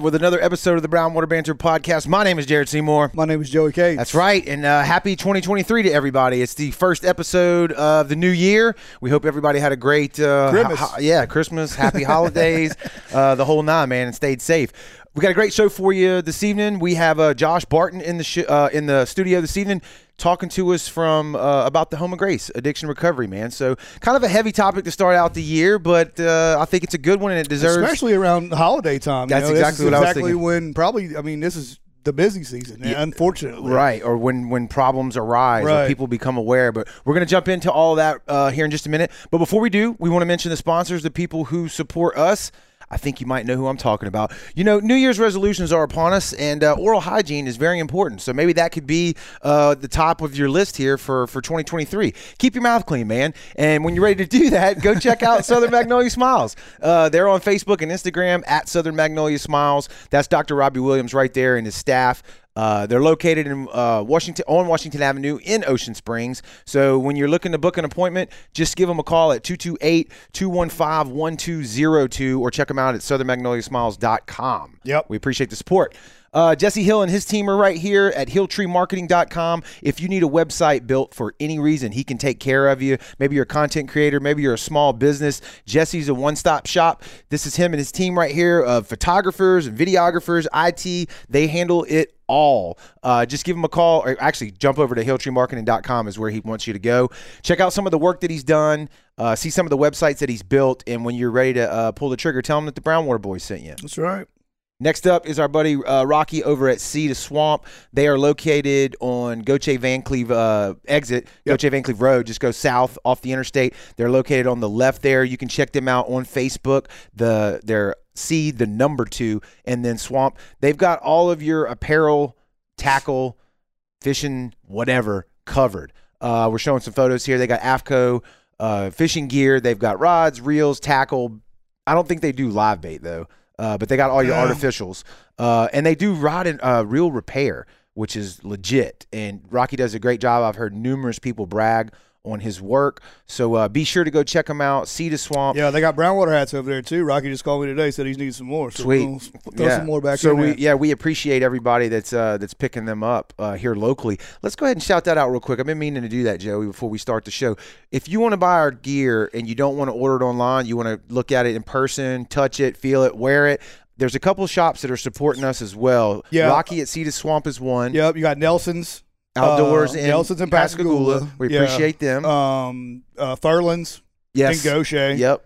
Boom. And we are live with another episode of the Brown Water Banter podcast. My name is Jared Seymour. My name is Joey Cates. That's right. And uh, happy 2023 to everybody. It's the first episode of the new year. We hope everybody had a great uh, Christmas. ho- yeah, Christmas, happy holidays, uh, the whole nine, man, and stayed safe. We got a great show for you this evening. We have uh, Josh Barton in the sh- uh, in the studio this evening talking to us from uh, about the Home of Grace addiction recovery, man. So kind of a heavy topic to start out the year, but uh, I think it's a good one and it deserves Especially around holiday time. you That's know, exactly what I was exactly thinking. when probably, I mean, this is the busy season, unfortunately. Right, or when when problems arise or people become aware. But we're going to jump into all that uh, here in just a minute. But before we do, we want to mention the sponsors, the people who support us. I think you might know who I'm talking about. You know, New Year's resolutions are upon us, and uh, oral hygiene is very important. So maybe that could be uh, the top of your list here for, for 2023. Keep your mouth clean, man. And when you're ready to do that, go check out Southern Magnolia Smiles. Uh, they're on Facebook and Instagram at Southern Magnolia Smiles. That's Dr. Robbie Williams right there and his staff. Uh, they're located in uh, Washington on Washington Avenue in Ocean Springs. So when you're looking to book an appointment, just give them a call at 228-215-1202 or check them out at southernmagnoliasmiles.com. Yep. We appreciate the support. Uh, Jesse Hill and his team are right here at hilltreemarketing.com. If you need a website built for any reason, he can take care of you. Maybe you're a content creator, maybe you're a small business. Jesse's a one stop shop. This is him and his team right here of photographers and videographers, IT. They handle it all. Uh, just give him a call or actually jump over to hilltreemarketing.com is where he wants you to go. Check out some of the work that he's done. Uh, see some of the websites that he's built. And when you're ready to uh, pull the trigger, tell him that the Brownwater Boys sent you. That's right. Next up is our buddy uh, Rocky over at Sea to Swamp. They are located on Gautier Vancleave uh, exit, Yep. Gautier Vancleave Road. Just go south off the interstate. They're located on the left there. You can check them out on Facebook. The they're Sea the number two, and then Swamp. They've got all of your apparel, tackle, fishing, whatever covered. Uh, we're showing some photos here. They got AFTCO uh, fishing gear. They've got rods, reels, tackle. I don't think they do live bait though, uh, but they got all your Yeah. artificials, uh, and they do rod and uh, reel repair, which is legit. And Rocky does a great job. I've heard numerous people brag on his work. So uh, be sure to go check them out. The swamp. Yeah, they got brown water hats over there too. Rocky just called me today, said he's needing some more. So Sweet. we'll throw some more back so in we yeah we appreciate everybody that's uh, that's picking them up uh, here locally. Let's go ahead and shout that out real quick. I've been meaning to do that, Joey, before we start the show. If you want to buy our gear and you don't want to order it online, you want to look at it in person, touch it, feel it, wear it. There's a couple shops that are supporting us as well. Yeah. Rocky at Sea to Swamp is one. Yep, you got Nelson's. Outdoors uh, in Nelson's in Pascagoula. Pascagoula. We Yeah. appreciate them. Um, uh, Furlan's yes. in Gautier. Yep.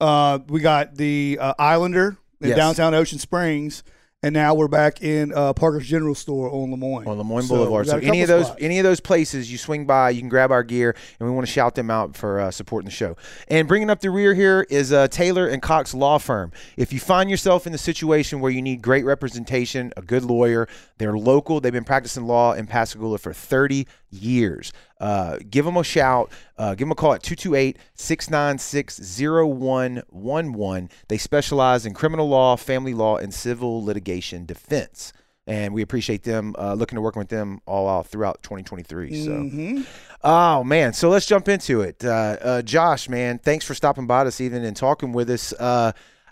Uh, we got the uh, Islander in Yes. downtown Ocean Springs, and now we're back in uh, Parker's General Store on Lemoyne. on Lemoyne So, Boulevard. So any of those spots. any of those places you swing by, you can grab our gear, and we want to shout them out for uh, supporting the show. And bringing up the rear here is uh, Taylor and Cox Law Firm. If you find yourself in the situation where you need great representation, a good lawyer, they're local. They've been practicing law in Pascagoula for 30 years. Uh, give them a shout. Uh, give them a call at 228 696 0111. They specialize in criminal law, family law, and civil litigation defense. And we appreciate them uh, looking to working with them all out throughout 2023. So, Mhm. oh man, so let's jump into it. Uh, uh, Josh, man, thanks for stopping by this evening and talking with us.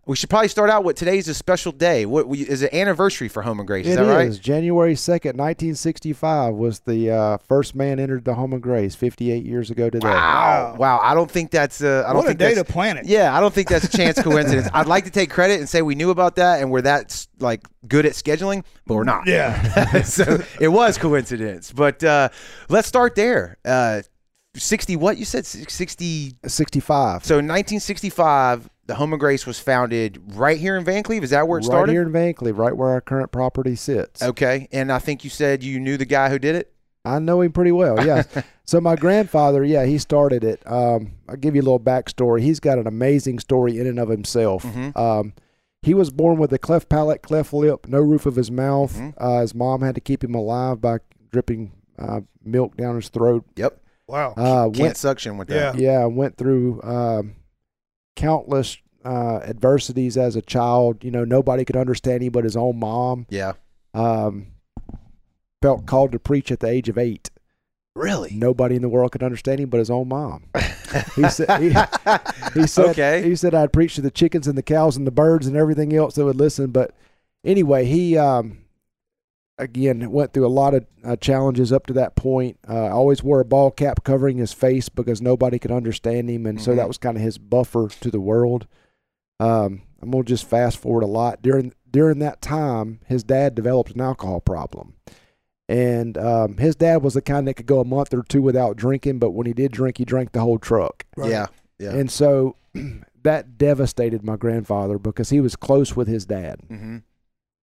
We should probably start out with today's a special day. What we, is an anniversary for Home and Grace? Is It that right? is. January 2nd, 1965 was the uh, first man entered the home of grace 58 years ago today. Wow, wow! I don't think that's. Uh, I don't What a think day that's, to plan it. Yeah, I don't think that's a chance coincidence. I'd like to take credit and say we knew about that and we're that like good at scheduling, but we're not. Yeah. so it was coincidence. But uh, let's start there. Uh, 60 what you said 60 65. so 1965 the home of grace was founded right here in Vancleave is that where it right started here in Vancleave, right where our current property sits. okay and i think you said you knew the guy who did it I know him pretty well. Yes. so my grandfather, yeah, he started it. Um, I'll give you a little backstory. He's got an amazing story in and of himself. Mhm. Um, he was born with a cleft palate, cleft lip, no roof of his mouth. Mhm. Uh, his mom had to keep him alive by dripping uh, milk down his throat. yep Wow. Uh, can't went, suction with that yeah, went through um, countless uh, adversities as a child. You know, nobody could understand him but his own mom. yeah Um, felt called to preach at the age of eight. Really? Nobody in the world could understand him but his own mom. He said he, he said Okay. he said I'd preach to the chickens and the cows and the birds and everything else that would listen. But anyway, he um, again went through a lot of uh, challenges up to that point. Uh, always wore a ball cap covering his face because nobody could understand him, and so Mhm. that was kind of his buffer to the world. Um, I'm gonna just fast forward a lot during during that time. His dad developed an alcohol problem. And um, his dad was the kind that could go a month or two without drinking, but when he did drink, he drank the whole truck. Right. Yeah. Yeah. And so that devastated my grandfather because he was close with his dad. mm-hmm.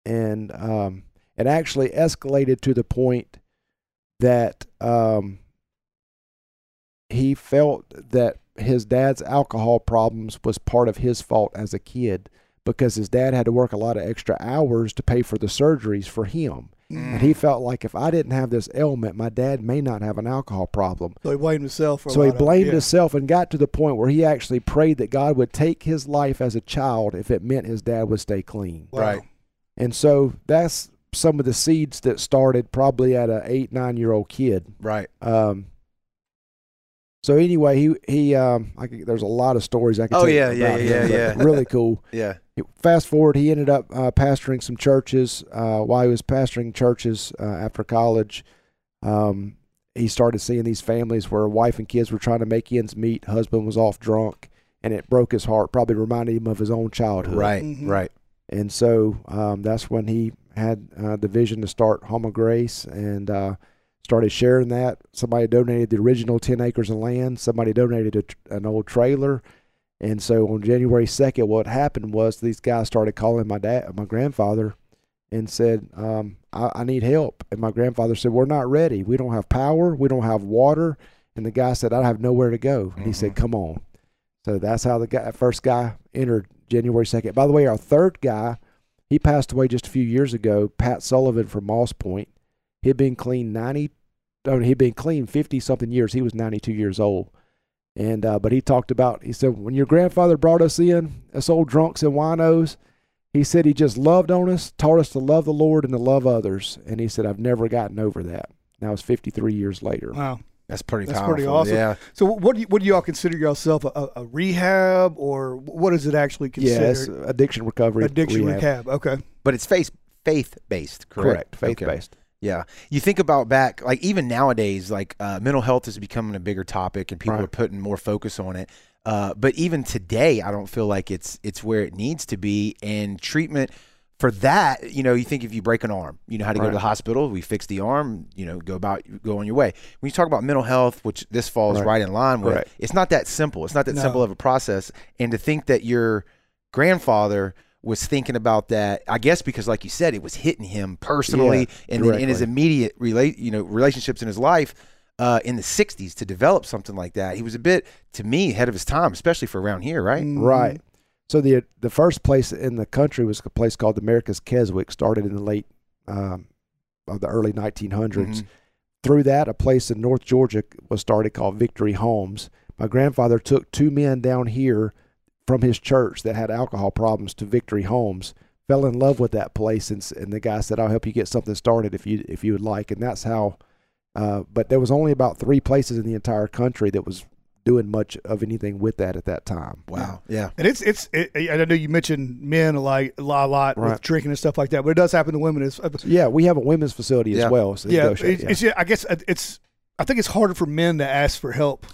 And um, it actually escalated to the point that um, he felt that his dad's alcohol problems was part of his fault as a kid because his dad had to work a lot of extra hours to pay for the surgeries for him. Mm. And he felt like if I didn't have this ailment, my dad may not have an alcohol problem. So he blamed himself for. a So he lot of blamed yeah. himself and got to the point where he actually prayed that God would take his life as a child if it meant his dad would stay clean. Wow. Right. And so that's some of the seeds that started probably at an eight nine year old kid. Right. Um, so anyway, he he um, I could, there's a lot of stories I could Oh, tell yeah, you yeah, about yeah, him, yeah. but really cool. Yeah. Fast forward, he ended up uh, pastoring some churches. Uh, while he was pastoring churches uh, after college, um, he started seeing these families where wife and kids were trying to make ends meet. Husband was off drunk, and it broke his heart. Probably reminded him of his own childhood. Right. Mhm. Right. And so um, that's when he had uh, the vision to start Home of Grace and uh, started sharing that. Somebody donated the original 10 acres of land, somebody donated a, an old trailer. And so on January 2nd, what happened was these guys started calling my dad, my grandfather, and said, um, I, I need help. And my grandfather said, We're not ready. We don't have power. We don't have water. And the guy said, I have nowhere to go. And he said, Come on. So that's how the guy, first guy entered January 2nd. By the way, our third guy, he passed away just a few years ago, Pat Sullivan from Moss Point. He'd been clean 90, oh, he'd been clean 50 something years. He was 92 years old. And, uh, but he talked about, he said, when your grandfather brought us in, us old drunks and winos, he said he just loved on us, taught us to love the Lord and to love others. And he said, I've never gotten over that. Now it's 53 years later. Wow. That's pretty That's powerful. pretty awesome. Yeah. So what do you, what do y'all consider yourself a, a, a rehab or what is it actually Yeah, it's considered? addiction recovery. Addiction rehab. rehab. Okay. But it's faith faith based, correct? Correct. Faith Okay. based. Yeah. You think about back, like even nowadays, like uh, mental health is becoming a bigger topic and people Right. are putting more focus on it. Uh, but even today, I don't feel like it's it's where it needs to be. And treatment for that, you know, you think if you break an arm, you know how to go to the hospital. We fix the arm, you know, go about go on your way. When you talk about mental health, which this falls Right. right, in line with, it's not that simple. It's not that No. simple of a process. And to think that your grandfather was thinking about that, I guess because, like you said, it was hitting him personally, and then in his immediate relate, you know, relationships in his life uh, in the '60s to develop something like that. He was a bit, to me, ahead of his time, especially for around here, right? Mhm. Right. So the the first place in the country was a place called America's Keswick, started in the late um, of the early 1900s. Mhm. Through that, a place in North Georgia was started called Victory Homes. My grandfather took two men down here from his church that had alcohol problems to Victory Homes. Fell in love with that place, and, and the guy said, "I'll help you get something started if you if you would like." And that's how. Uh, but there was only about three places in the entire country that was doing much of anything with that at that time. Wow. Yeah. And it's it's it, I know you mentioned men like a lot, a lot with drinking and stuff like that, but it does happen to women. As, Yeah, we have a women's facility Yeah. as well. So yeah, negotiate, it's, it's yeah, I guess it's I think it's harder for men to ask for help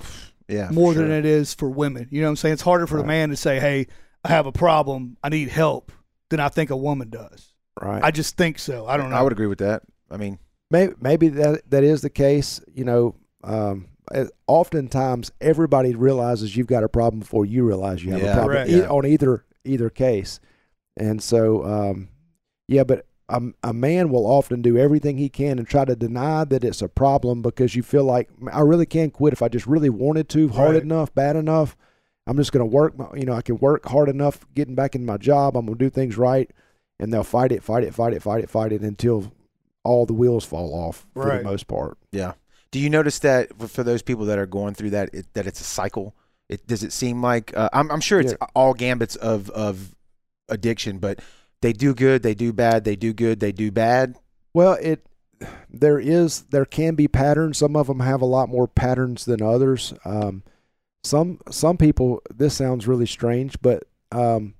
Yeah. more for than sure. it is for women. You know what I'm saying? It's harder for the Right. man to say, "Hey, I have a problem. I need help," than I think a woman does. right. I just think so. I don't know. I would agree with that. I mean, maybe maybe that that is the case. You know, um, uh, oftentimes everybody realizes you've got a problem before you realize you have Yeah. a problem Correct. e- Yeah. on either either case. And so, um, yeah, but a, a man will often do everything he can and try to deny that it's a problem because you feel like I really can quit if I just really wanted to, hard Right. enough, bad enough. I'm just going to work. My, you know, I can work hard enough getting back in my job. I'm going to do things right, and they'll fight it, fight it, fight it, fight it, fight it until all the wheels fall off for Right. the most part. yeah. Do you notice that for- for those people that are going through that, it, that it's a cycle? It does it seem like uh, I'm, I'm sure it's all gambits of of addiction, but they do good, they do bad, they do good, they do bad. Well, it there is there can be patterns. Some of them have a lot more patterns than others. Um, some some people this sounds really strange, but um,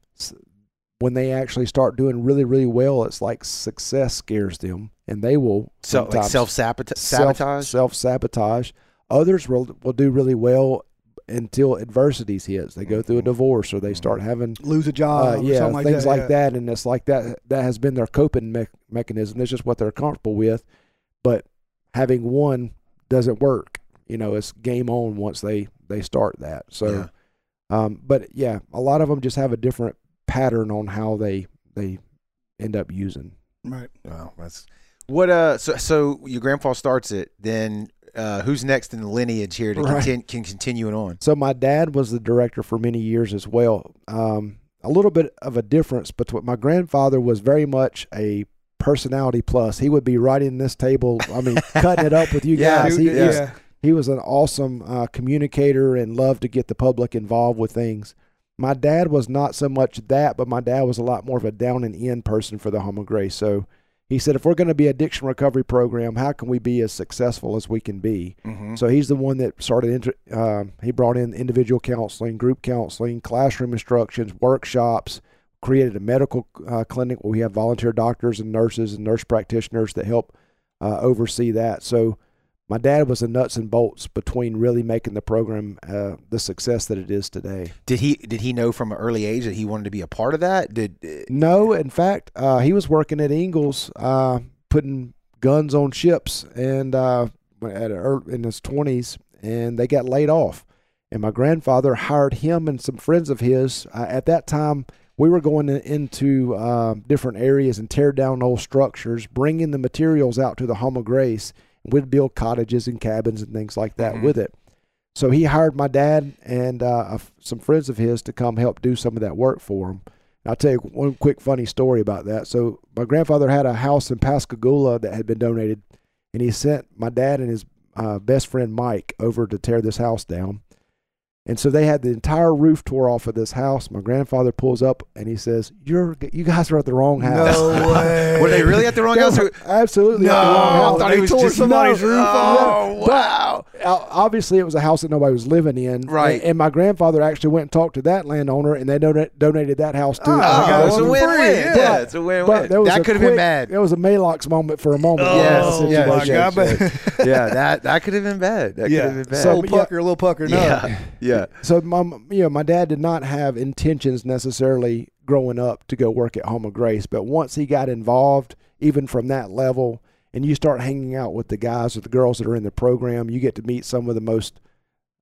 when they actually start doing really really well, it's like success scares them, and they will So like self sabotage. self sabotage. Others will will do really well until adversities hits. They go through a Mhm. divorce or they start having Lose a uh, job, or yeah something like things that. like yeah. that, and it's like that that has been their coping me- mechanism. It's just what they're comfortable with. But having one doesn't work. You know, it's game on once they they start that. So, Yeah. um, but yeah, a lot of them just have a different pattern on how they they end up using. Right. Wow, that's what. Uh, so so your grandpa starts it. Then uh, who's next in the lineage here to Right. contin- can continue it on? So my dad was the director for many years as well. Um, a little bit of a difference between my grandfather was very much a personality plus. He would be writing this table. I mean, cutting it up with you Yeah, guys. He, yeah. was- he was an awesome uh, communicator and loved to get the public involved with things. My dad was not so much that, but my dad was a lot more of a down and in person for the Home of Grace. So he said, if we're going to be addiction recovery program, how can we be as successful as we can be? Mm-hmm. So he's the one that started. Um, he brought in individual counseling, group counseling, classroom instructions, workshops. Created a medical uh, clinic where we have volunteer doctors and nurses and nurse practitioners that help uh, oversee that. So my dad was the nuts and bolts between really making the program uh, the success that it is today. Did he did he know from an early age that he wanted to be a part of that? Did No, in fact, uh, he was working at Ingalls, uh, putting guns on ships, and uh, at a, in his twenties, and they got laid off. And my grandfather hired him and some friends of his. Uh, at that time, we were going into uh, different areas and tear down old structures, bringing the materials out to the Home of Grace. We'd build cottages and cabins and things like that Mhm. with it. So he hired my dad and uh, some friends of his to come help do some of that work for him. I'll tell you one quick funny story about that. So my grandfather had a house in Pascagoula that had been donated, and he sent my dad and his uh, best friend Mike over to tear this house down. And so they had the entire roof tore off of this house. My grandfather pulls up and he says, "You're you guys are at the wrong house." No way. were they really at the wrong house? absolutely at the wrong No, house. I thought he was tore just somebody's No, roof off. Oh But- wow! Uh, obviously, it was a house that nobody was living in. Right. And, and my grandfather actually went and talked to that landowner, and they donate, donated that house to. Oh, it's a win-win. Yeah, yeah. it's a win-win. But that could have been bad. It was a Maalox moment for a moment. Oh, Yes, in yes, that my God. situation. yeah, that that could have been bad. That yeah. could have been bad. So- little pucker, little pucker. No. yeah, yeah. So my, you know, my dad did not have intentions necessarily growing up to go work at Home of Grace, but once he got involved, even from that level, and you start hanging out with the guys or the girls that are in the program, you get to meet some of the most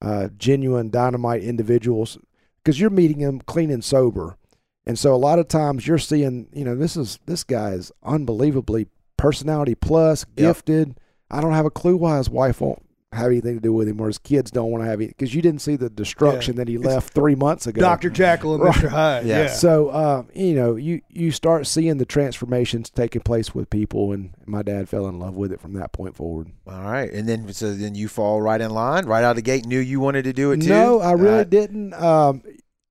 uh, genuine dynamite individuals because you're meeting them clean and sober, and so a lot of times you're seeing, you know, this is this guy is unbelievably personality plus, Yep. gifted. I don't have a clue why his wife won't have anything to do with him, or his kids don't want to have it because you didn't see the destruction that he It's left three months ago. Dr. Jekyll and Right. Mr. Hyde. Yeah. Yeah. So, uh, you know, you you start seeing the transformations taking place with people, and my dad fell in love with it from that point forward. All right, and then so then you fall right in line, right out of the gate. Knew you wanted to do it too. No, I really Uh, didn't. Um,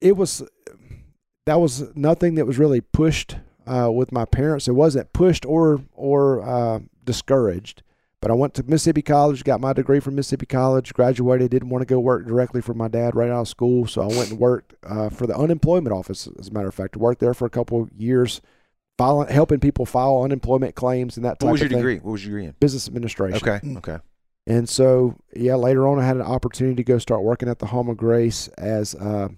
it was that was nothing that was really pushed uh, with my parents. It wasn't pushed or or uh, discouraged. But I went to Mississippi College, got my degree from Mississippi College, graduated. Didn't want to go work directly for my dad right out of school, so I went and worked uh, for the unemployment office. As a matter of fact, I worked there for a couple of years, filing, helping people file unemployment claims and that type What was your degree? What was your degree in? Business administration. Okay, okay. And so, yeah, later on, I had an opportunity to go start working at the Home of Grace as uh,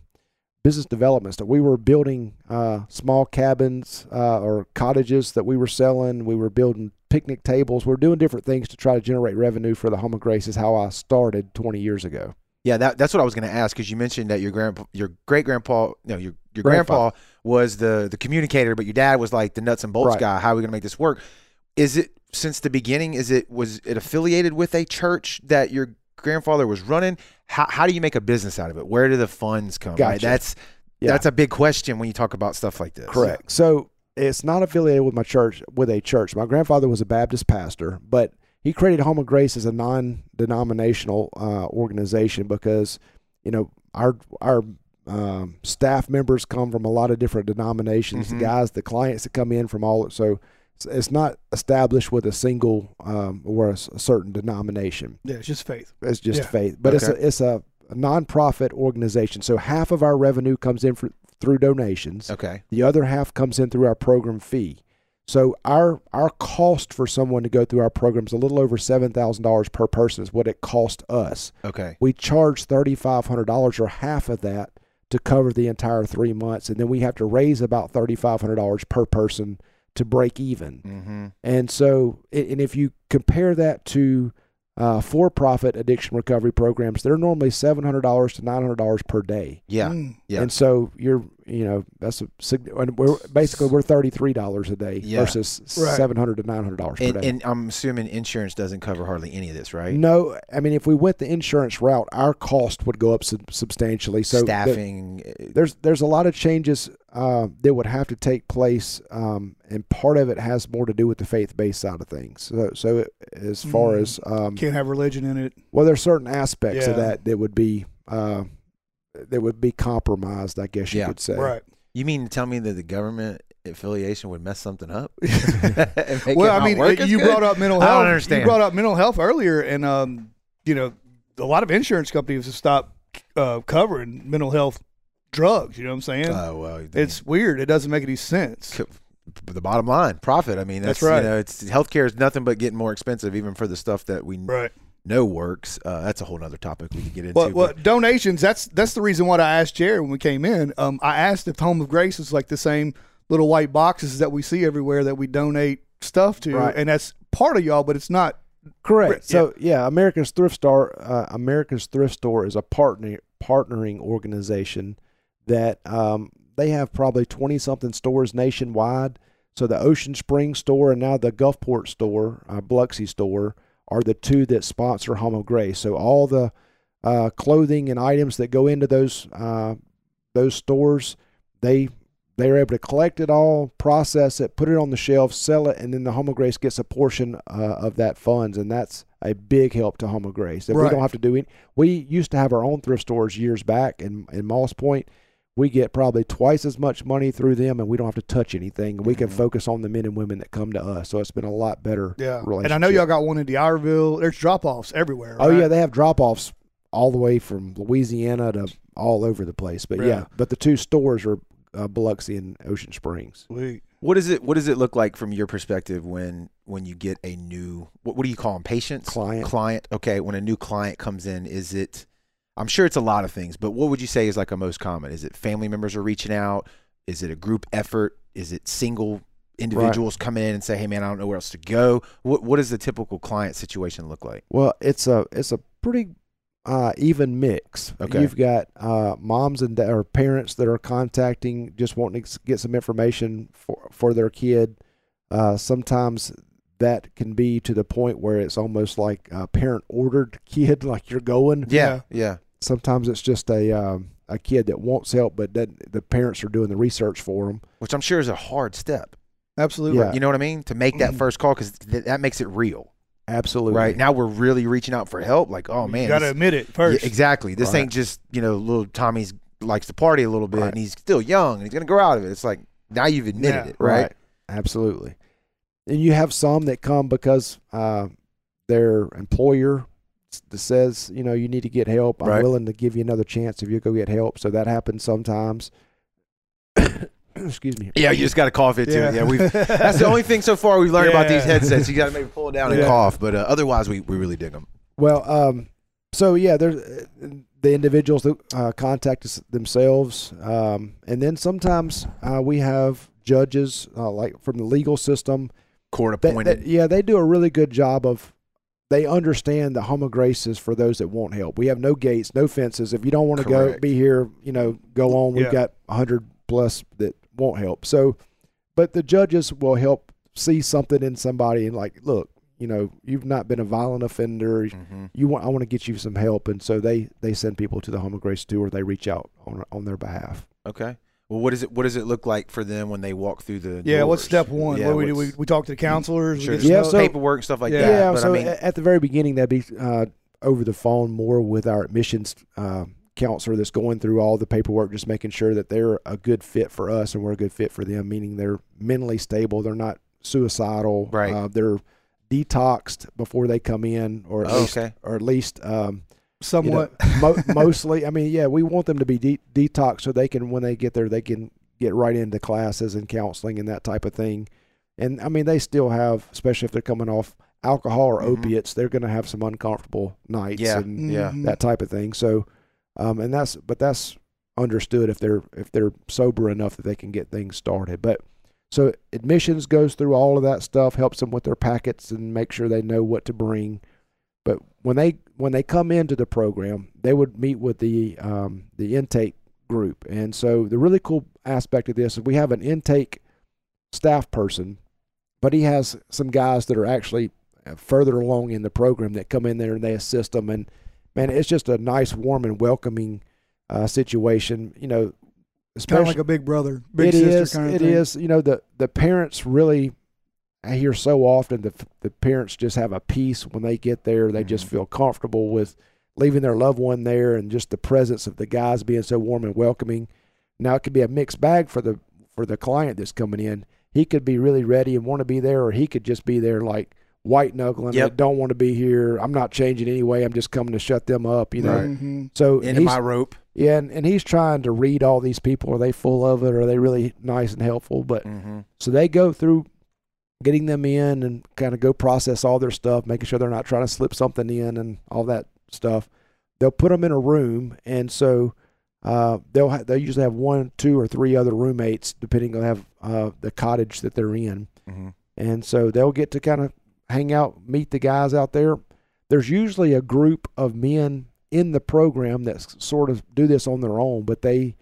business developments that we were building uh, small cabins uh, or cottages that we were selling. We were building picnic tables. We are doing different things to try to generate revenue for the Home of Grace. Is how I started 20 years ago. Yeah, that, that's what I was going to ask because you mentioned that your grandpa, your great grandpa, no, your your grandpa Grandfather. was the the communicator, but your dad was like the nuts and bolts Right. guy. How are we going to make this work? Is it since the beginning? Is it was it affiliated with a church that your grandfather was running? How how do you make a business out of it? Where do the funds come? Right? That's Yeah. that's a big question when you talk about stuff like this. Correct. So it's not affiliated with my church, with a church. My grandfather was a Baptist pastor, but he created Home of Grace as a non-denominational uh, organization because, you know, our our um, staff members come from a lot of different denominations. Mhm. The guys, the clients that come in from all so. It's, it's not established with a single um, or a certain denomination. Yeah, it's just faith. It's just Yeah. faith, but it's a it's a, a nonprofit organization. So half of our revenue comes in for, through donations. Okay. The other half comes in through our program fee. So our our cost for someone to go through our program is a little over seven thousand dollars per person is what it cost us. Okay. We charge thirty five hundred dollars or half of that to cover the entire three months, and then we have to raise about thirty five hundred dollars per person to break even. Mm-hmm. And so, and if you compare that to uh, for-profit addiction recovery programs, they're normally seven hundred dollars to nine hundred dollars per day. Yeah. Mm. Yeah. And so you're, you know, that's a and we're basically we're thirty three dollars a day Yeah. versus Right. seven hundred to nine hundred dollars per And, day. and I'm assuming insurance doesn't cover hardly any of this, right? No, I mean if we went the insurance route, our cost would go up sub- substantially. So Staffing. uh, there's there's a lot of changes uh, that would have to take place, um, and part of it has more to do with the faith based side of things. So, so it, as far Mm. as um, Can't have religion in it. well, there's certain aspects of that that would be uh, that would be compromised, I guess you Yeah. could say. Right. You mean to tell me that the government affiliation would mess something up? Well, I mean, work as you good? brought up mental I health. don't understand. You brought up mental health earlier, and um, you know, a lot of insurance companies have stopped uh, covering mental health drugs. You know what I'm saying? Oh well, it's weird. It doesn't make any sense. The bottom line, profit. I mean, that's, That's right. You know, it's healthcare is nothing but getting more expensive, even for the stuff that we Right. Know works. Uh, that's a whole other topic we could get into. Well, well, but- donations. That's that's the reason why I asked Jared when we came in. Um, I asked if Home of Grace is like the same little white boxes that we see everywhere that we donate stuff to, Right. and that's part of y'all, but it's not. Correct. Right, So yeah, America's Thrift Store, uh, America's Thrift Store is a partner partnering organization that um, they have probably twenty something stores nationwide. So the Ocean Springs store and now the Gulfport store, uh, Biloxi store, are the two that sponsor Home of Grace. So all the uh, clothing and items that go into those uh, those stores, they they're able to collect it all, process it, put it on the shelf, sell it, and then the Home of Grace gets a portion uh, of that funds, and that's a big help to Home of Grace. If we don't have to do it, we used to have our own thrift stores years back in in Moss Point. We get probably twice as much money through them, and we don't have to touch anything. We can Mhm. focus on the men and women that come to us. So it's been a lot better. Yeah, and. I know y'all got one in D'Iberville. There's drop offs everywhere. Oh yeah, they have drop offs all the way from Louisiana to all over the place. But Right. yeah, but the two stores are uh, Biloxi and Ocean Springs. Sweet. what is it? What does it look like from your perspective when when you get a new what, what do you call them? Patients, Client. client. Okay, when a new client comes in, is it? I'm sure it's a lot of things, but what would you say is like a most common? Is it family members are reaching out? Is it a group effort? Is it single individuals coming in and say, "Hey, man, I don't know where else to go." What What does the typical client situation look like? Well, it's a it's a pretty uh, even mix. Okay. You've got uh, moms and or parents that are contacting, just wanting to get some information for for their kid. Uh, sometimes that can be to the point where it's almost like a parent ordered kid, like you're going. Yeah, yeah. Sometimes it's just a um, a kid that wants help, but doesn't- the parents are doing the research for them. Which I'm sure is a hard step. Absolutely. Yeah. You know what I mean? To make that Mhm. first call because th- that makes it real, Absolutely. right? Now we're really reaching out for help. Like, oh man, you got to this- admit it first. Yeah, exactly. This Right. ain't just you know little Tommy's likes to party a little bit Right. and he's still young and he's gonna grow out of it. It's like now you've admitted Yeah. it, right? Absolutely. And you have some that come because uh, their employer says, you know, you need to get help. I'm Right. willing to give you another chance if you go get help. So that happens sometimes. Excuse me. Yeah, you just got to cough it too. Yeah. Yeah, we've, that's the only thing so far we've learned about these headsets. You got to maybe pull it down and cough, but uh, otherwise we, we really dig them. Well, um, so yeah, there's uh, the individuals that uh, contact us themselves, um, and then sometimes uh, we have judges uh, like from the legal system Court They- appointed. they- yeah, they do a really good job of. They understand the home of grace is for those that want help. We have no gates, no fences. If you don't want to go, be here. You know, go on. We've Yeah. got hundred plus that won't help. So, but the judges will help see something in somebody and like, look, you know, you've not been a violent offender. Mhm. You want, I want to get you some help, and so they they send people to the home of grace too, or they reach out on on their behalf. Okay. Well, what does it what does it look like for them when they walk through the? yeah. What's step one? Yeah, what do we do? We, we talk to the counselors. we Sure. get Yeah, so- paperwork stuff like Yeah. that. Yeah, but so I mean, at the very beginning, that'd be uh, over the phone more with our admissions uh, counselor that's going through all the paperwork, just making sure that they're a good fit for us and we're a good fit for them, meaning they're mentally stable, they're not suicidal. Right. Uh, they're detoxed before they come in, or at Oh, least, okay. or at least um, you know, Somewhat. mo- mostly. I mean, yeah, we want them to be de- detoxed so they can, when they get there, they can get right into classes and counseling and that type of thing. And I mean, they still have, especially if they're coming off alcohol or Mhm. opiates, they're going to have some uncomfortable nights Yeah. and Yeah. Mhm. that type of thing. So, um, and that's, but that's understood if they're if they're sober enough that they can get things started. But so admissions goes through all of that stuff, helps them with their packets and make sure they know what to bring. But when they when they come into the program, they would meet with the um, the intake group, and so the really cool aspect of this is we have an intake staff person, but he has some guys that are actually uh, further along in the program that come in there and they assist them, and man, it's just a nice, warm, and welcoming uh, situation. You know, Kind of like a big brother, big it sister is. kind of It thing. is. You know, the the parents really. I hear so often the the parents just have a peace when they get there. They just Mhm. feel comfortable with leaving their loved one there, and just the presence of the guys being so warm and welcoming. Now it could be a mixed bag for the for the client that's coming in. He could be really ready and want to be there, or he could just be there like white knuckling. Yep. I don't want to be here. I'm not changing anyway. I'm just coming to shut them up. You know. Right. Mhm. So and Into he's- my rope. yeah, and, and he's trying to read all these people. Are they full of it? Are they really nice and helpful? But Mm-hmm. so they go through getting them in and kind of go process all their stuff, making sure they're not trying to slip something in and all that stuff. They'll put them in a room, and so uh, they'll ha- they usually have one, two, or three other roommates depending on have uh, the cottage that they're in, Mm-hmm. and so they'll get to kind of hang out, meet the guys out there. There's usually a group of men in the program that sort of do this on their own, but they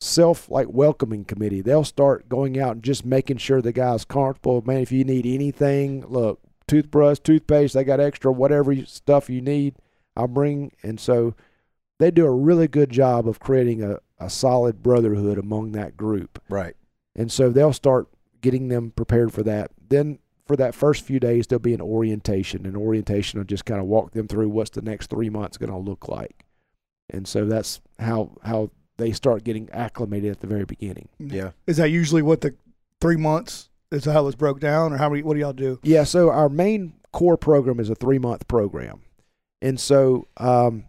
self like welcoming committee. They'll start going out and just making sure the guy's comfortable. Man, if you need anything, look, toothbrush, toothpaste, they got extra whatever stuff you need, I'll bring. And so they do a really good job of creating a, a solid brotherhood among that group. Right. And so they'll start getting them prepared for that. Then for that first few days, there'll be an orientation, and orientation will just kind of walk them through what's the next three months going to look like. And so that's how how they start getting acclimated at the very beginning. Yeah. Is that usually what the three months is how it's broke down, or how many? What do y'all do? Yeah. So our main core program is a three month program, and so um,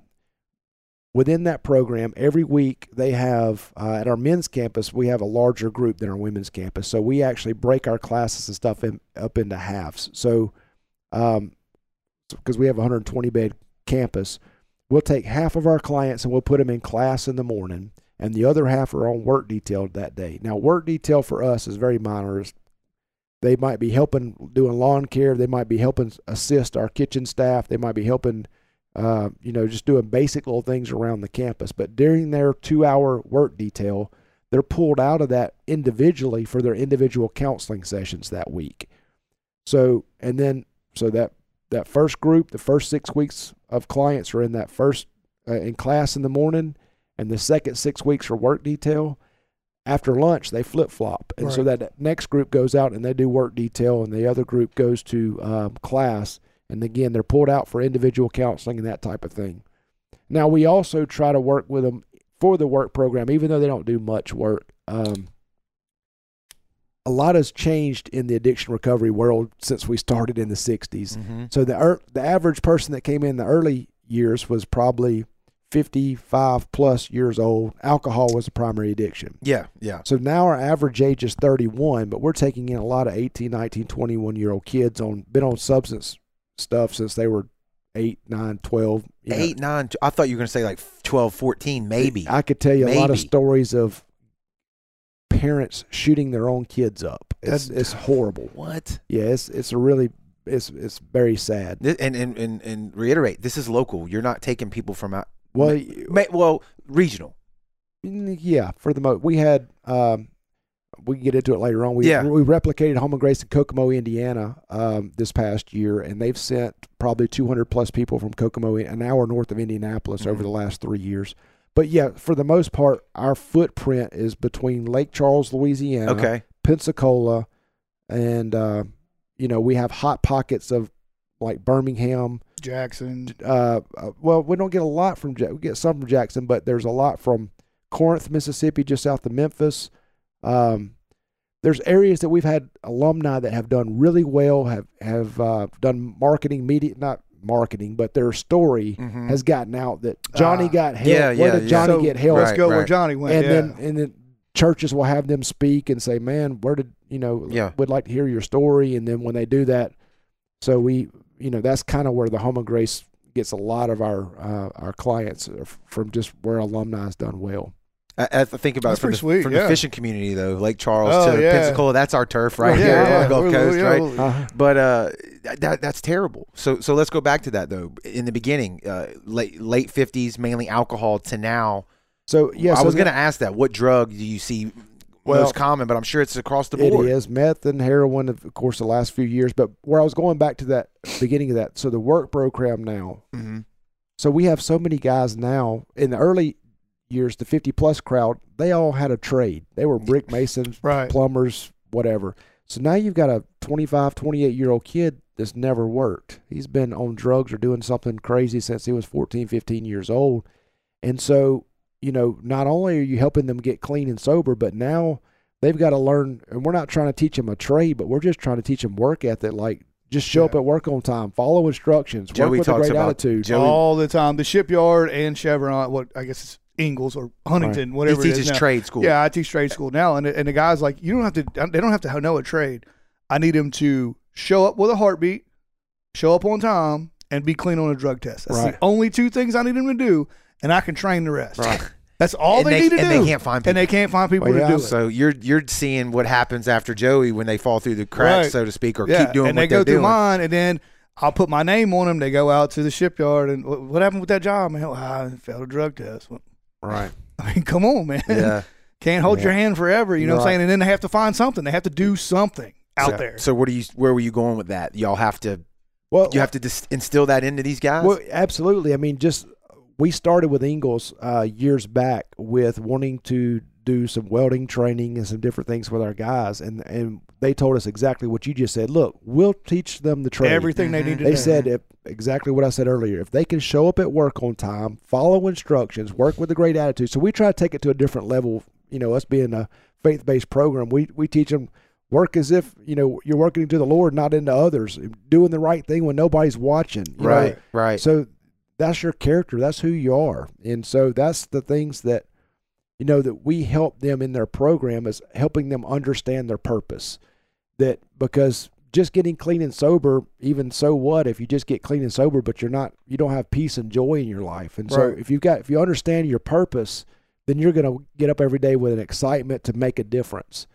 within that program, every week they have uh, at our men's campus we have a larger group than our women's campus. So we actually break our classes and stuff in, up into halves. So um, because we have 120 bed campus, we'll take half of our clients and we'll put them in class in the morning, and the other half are on work detail that day. Now, work detail for us is very minor. They might be helping doing lawn care. They might be helping assist our kitchen staff. They might be helping, uh, you know, just doing basic little things around the campus. But during their two-hour work detail, they're pulled out of that individually for their individual counseling sessions that week. So, and then so that that first group, the first six weeks of clients are in that first uh, in class in the morning, and the second six weeks are work detail after lunch they flip flop and so that next group goes out and they do work detail and the other group goes to um, class. And again they're pulled out for individual counseling and that type of thing. Now we also try to work with them for the work program even though they don't do much work um, a lot has changed in the addiction recovery world since we started in the 60s Mm-hmm. so the er, the average person that came in the early years was probably 55 plus years old. Alcohol was the primary addiction. Yeah. Yeah. So now our average age is 31, but we're taking in a lot of 18, 19, 21 year old kids on been on substance stuff since they were 8, 9, 12. you know. Eight, nine. I thought you were going to say like 12, 14, maybe. I could tell you a lot of stories of parents shooting their own kids up. It's it's horrible. what? Yeah, it's it's a really it's it's very sad. And, and and and reiterate, this is local. You're not taking people from out. Well, Ma- well, regional. Mm, Yeah, for the most, we had. Um, we can get into it later on. We Yeah. we replicated Home and Grace in Kokomo, Indiana, um, this past year, and they've sent probably 200 plus people from Kokomo, an hour north of Indianapolis, over Mhm. the last three years. But yeah, for the most part, our footprint is between Lake Charles, Louisiana, Okay. Pensacola, and uh, you know we have hot pockets of like Birmingham, Jackson. uh, uh, well, we don't get a lot from Ja- we get some from Jackson, but there's a lot from Corinth, Mississippi, just south of Memphis. Um, there's areas that we've had alumni that have done really well, have have uh, done marketing, media, not marketing, but their story Mhm. has gotten out that Johnny Ah. got help. Yeah, Where yeah, did yeah. Johnny So, get help? Let's Right, go where right. Johnny went. and yeah. then and then churches will have them speak and say, "Man, where did you know? Yeah. would like to hear your story." And then when they do that, so we, you know, that's kind of where the Home of Grace gets a lot of our uh, our clients from just where alumni has done well. I, I think about That's it from, the, sweet, from yeah. the fishing community though, Lake Charles Oh, to yeah. Pensacola. That's our turf right Yeah, here on the Gulf We're- Coast, right? we're- Uh, But uh, that that's terrible. So so let's go back to that though. In the beginning, uh, late late fifties, mainly alcohol to now. so yeah, I so was going to ask that. What drug do you see Well, most common? But I'm sure it's across the board. is meth and heroin, of course, the last few years. But where I was going back to that beginning of that, so the work program now. Mm-hmm. So we have so many guys now in the early years, the 50 plus crowd, they all had a trade. They were brick masons, right. plumbers, whatever. So now you've got a 25, 28 year old kid that's never worked. He's been on drugs or doing something crazy since he was 14, 15 years old. And so, you know, not only are you helping them get clean and sober, but now they've got to learn. And we're not trying to teach them a trade, but we're just trying to teach them work ethic. Like, just show up at work on time, follow instructions, Joey work with a great about attitude. Joey- all the time. The shipyard and Chevron, what I guess it's Ingalls or Huntington, He whatever it is teaches trade school. Yeah, I teach trade school now, and and the guys like you don't have to. They don't have to know a trade. I need them to show up with a heartbeat, show up on time, and be clean on a drug test. That's Right. the only two things I need them to do, and I can train the rest. Right. That's all they, they- need to and do. they can't find people. and they can't find people Well, to do it. So you're you're seeing what happens after Joey when they fall through the cracks, Right. so to speak, or yeah, keep doing and what they they're go through doing. mine, and then I'll put my name on them. They go out to the shipyard, and what, what happened with that job, man? Well, I failed a drug test. Well, Right. I mean, come on, man. Yeah. Can't hold Yeah. your hand forever. You know what I'm saying? And then they have to find something. They have to do something out so, there. So what do you? Where were you going with that? Y'all have to. Well, You have to dis- instill that into these guys. Well, absolutely. I mean, just we started with Ingalls uh, years back with wanting to do some welding training and some different things with our guys, and and they told us exactly what you just said. Look, we'll teach them the trade. Everything they need to do. They do. said if, exactly what I said earlier. If they can show up at work on time, follow instructions, work with a great attitude. So we try to take it to a different level. You know, us being a faith-based program, we we teach them work as if you know you're working into the Lord, not into others, doing the right thing when nobody's watching. you know. right. Right. So that's your character. That's who you are. And so that's the things that you know that we help them in their program is helping them understand their purpose. That because just getting clean and sober, even so what if you just get clean and sober but you're not you don't have peace and joy in your life. And so if you've got if you understand your purpose, then you're going to get up every day with an excitement to make a difference.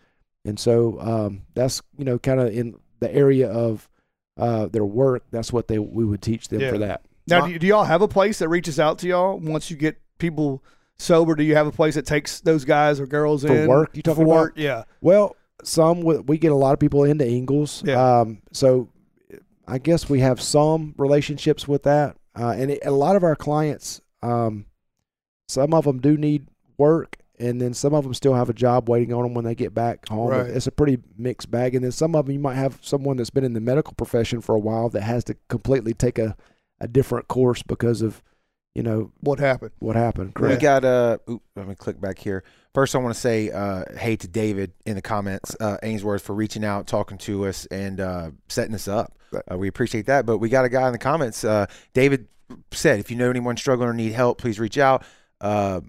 And so um, that's you know kind of in the area of uh, their work. That's what they we would teach them Yeah. for that. now, do, do y'all have a place that reaches out to y'all once you get people sober? Do you have a place that takes those guys or girls in? For in work, you talking for about? work? Yeah. Well, some we we get a lot of people into Ingalls. Yeah. Um, so I guess we have some relationships with that, uh, and it, a lot of our clients, um, some of them do need work, and then some of them still have a job waiting on them when they get back home. Right. It's a pretty mixed bag, and then some of them you might have someone that's been in the medical profession for a while that has to completely take a, a different course because of you know What happened? what happened. Great. We Correct. got uh oop, let me click back here. First I want to say uh hey to David in the comments, uh Ainsworth for reaching out, talking to us and uh setting us up. Uh, we appreciate that. But we got a guy in the comments. Uh David said if you know anyone struggling or need help, please reach out. Uh,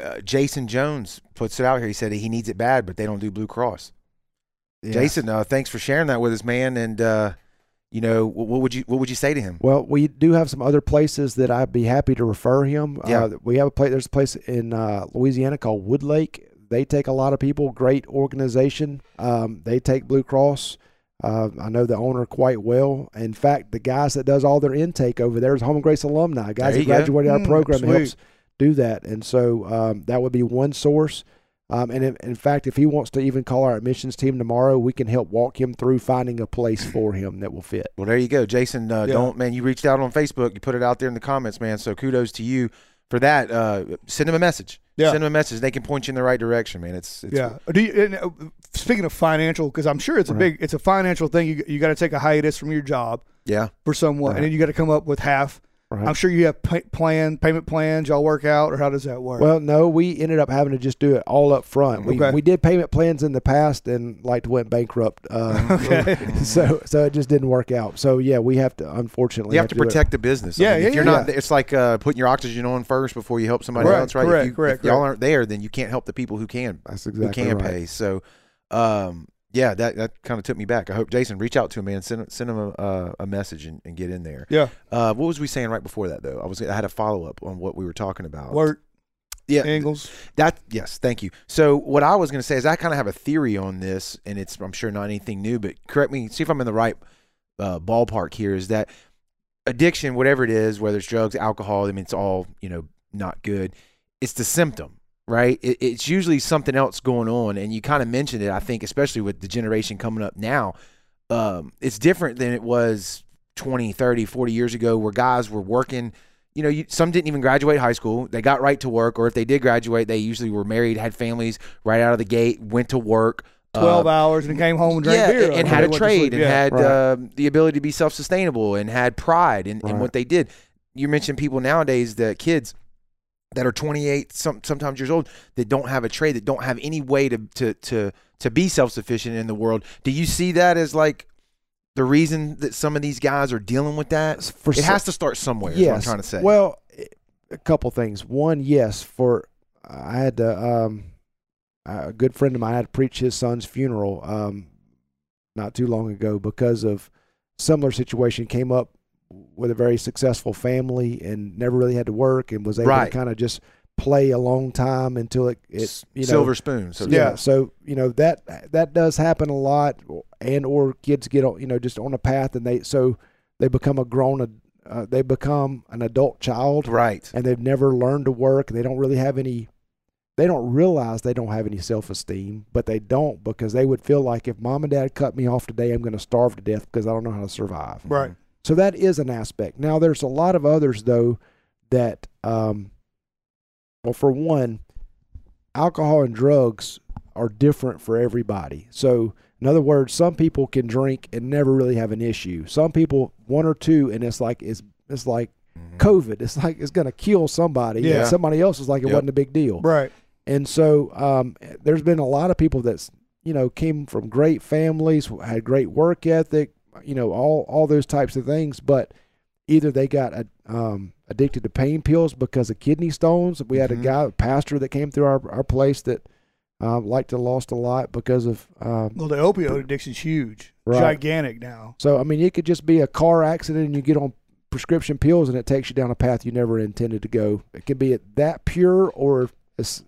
uh, Jason Jones puts it out here. He said he needs it bad, but they don't do Blue Cross. Yeah. Jason, uh, thanks for sharing that with us, man. And uh, you know, what, would you what would you say to him? Well, we do have some other places that I'd be happy to refer him. Yeah. Uh, we have a place. There's a place in uh, Louisiana called Woodlake. They take a lot of people. Great organization. Um, they take Blue Cross. Uh, I know the owner quite well. In fact, the guys that does all their intake over there is Home and Grace alumni. Guys that you go. graduated our Mm, program helps do that. And so um, that would be one source. Um, and in, in fact, if he wants to even call our admissions team tomorrow, we can help walk him through finding a place for him that will fit. Well, there you go, Jason. Uh, Yeah. Don't man, you reached out on Facebook, you put it out there in the comments, man. So kudos to you for that. Uh, send them a message. Yeah. Send them a message. They can point you in the right direction, man. It's, it's yeah. Do you, and, uh, speaking of financial, because I'm sure it's a Right. big, it's a financial thing. You you got to take a hiatus from your job yeah. for someone, Right. and then you got to come up with half Right. I'm sure you have pay- plan payment plans. Y'all work out, or how does that work? Well, no, we ended up having to just do it all up front. We, Okay. we did payment plans in the past and like went bankrupt. Uh, Okay. so so it just didn't work out. So yeah, we have to unfortunately You have to do it. protect the business. Yeah, if yeah, you're yeah. not, it's like uh, putting your oxygen on first before you help somebody Right, else, right? correct, if you, correct, if y'all correct. aren't there, then you can't help the people who can, That's exactly who can right. pay. So, um, yeah, that that kind of took me back. I hope Jason reach out to him, man. Send send him a, uh, a message and, and get in there. yeah, Uh, what was we saying right before that though? I was I had a follow up on what we were talking about. work yeah, Ingalls. that yes, thank you. So what I was going to say is I kind of have a theory on this, and it's I'm sure not anything new, but correct me, see if I'm in the right uh, ballpark here. Is that addiction, whatever it is, whether it's drugs, alcohol, I mean, it's all you know not good. It's the symptom, right? It, it's usually something else going on, and you kind of mentioned it. I think, especially with the generation coming up now, um, it's different than it was 20, 30, 40 years ago, where guys were working you know, you, some didn't even graduate high school. They got right to work, or if they did graduate, they usually were married, had families right out of the gate, went to work. uh, Twelve hours and came home and drank yeah, beer. and, and had a trade and yeah. had Right. um, the ability to be self sustainable and had pride in, in what they did. You mentioned people nowadays, the kids that are 28, some, sometimes years old, that don't have a trade, that don't have any way to to to to be self sufficient in the world. Do you see that as like the reason that some of these guys are dealing with that? For It some- has to start somewhere. Is what I'm trying to say. Well, a couple things. One, yes, for I had to, um, a good friend of mine had to preach his son's funeral um, not too long ago because of similar situation came up with a very successful family and never really had to work and was able Right. to kind of just play a long time until it, it you know silver spoon. So to yeah speak. so you know that that does happen a lot and or kids get on you know just on a path and they so they become a grown ad- uh, they become an adult child right. and they've never learned to work and they don't really have any they don't realize they don't have any self-esteem but they don't because they would feel like if mom and dad cut me off today i'm going to starve to death because i don't know how to survive Right. So that is an aspect. Now there's a lot of others though that um well for one, alcohol and drugs are different for everybody. So in other words, some people can drink and never really have an issue. Some people one or two and it's like it's it's like Mhm. COVID. It's like it's gonna kill somebody. Yeah. Somebody else is like it Yep. wasn't a big deal. Right. And so um, there's been a lot of people that's you know came from great families, had great work ethic, you know all all those types of things, but either they got um, addicted to pain pills because of kidney stones. We had Mhm. a guy, a pastor, that came through our our place that um, liked to lost a lot because of. Um, Well, the opioid addiction's huge, Right. gigantic now. so I mean, it could just be a car accident and you get on prescription pills and it takes you down a path you never intended to go. It can be that pure or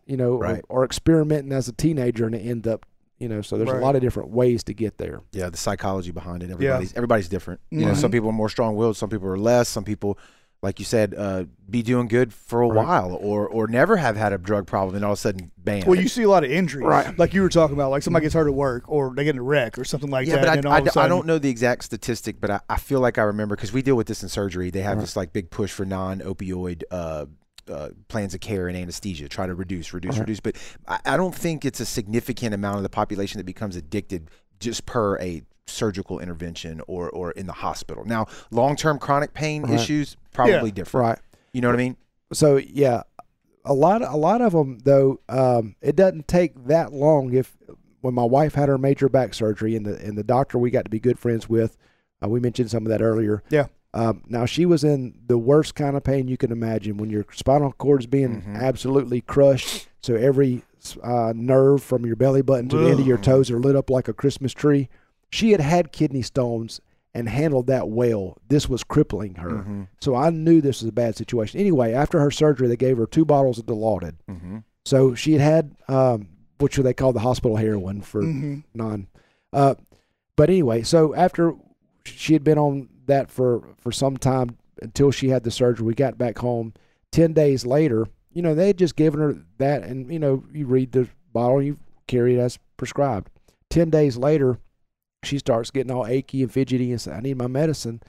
you know Right. or, or experimenting as a teenager and it end up you know. So there's Right. a lot of different ways to get there. Yeah, the psychology behind it. Everybody's everybody's different. You know, Mhm. some people are more strong willed, some people are less, some people like you said, uh, be doing good for a Right. while or or never have had a drug problem and all of a sudden bam. Well, you see a lot of injuries, Right. like you were talking about, like somebody gets hurt at work or they get in a wreck or something like yeah, that. but I, and then I, of a I don't know the exact statistic, but I, I feel like I remember because we deal with this in surgery. They have Right. this like big push for non-opioid uh, uh, plans of care and anesthesia, try to reduce, reduce, reduce. But I, I don't think it's a significant amount of the population that becomes addicted just per a surgical intervention or or in the hospital. Now, long-term chronic pain Right. issues probably different. Right. You know what I mean? So yeah, a lot a lot of them though. Um, it doesn't take that long. If when my wife had her major back surgery and the and the doctor we got to be good friends with, uh, we mentioned some of that earlier. Yeah. Um, now she was in the worst kind of pain you can imagine when your spinal cord is being Mhm. absolutely crushed. So every uh, nerve from your belly button to the end of your toes are lit up like a Christmas tree. She had had kidney stones and handled that well. This was crippling her. Mhm. So I knew this was a bad situation. Anyway, after her surgery, they gave her two bottles of Dilaudid. Mhm. So she had had, um, which they call the hospital heroin for Mhm. non. Uh, but anyway, so after she had been on that for for some time until she had the surgery, we got back home. Ten days later, you know, they had just given her that, and you know, you read the bottle, you carry it as prescribed. Ten days later, she starts getting all achy and fidgety and said, "I need my medicine."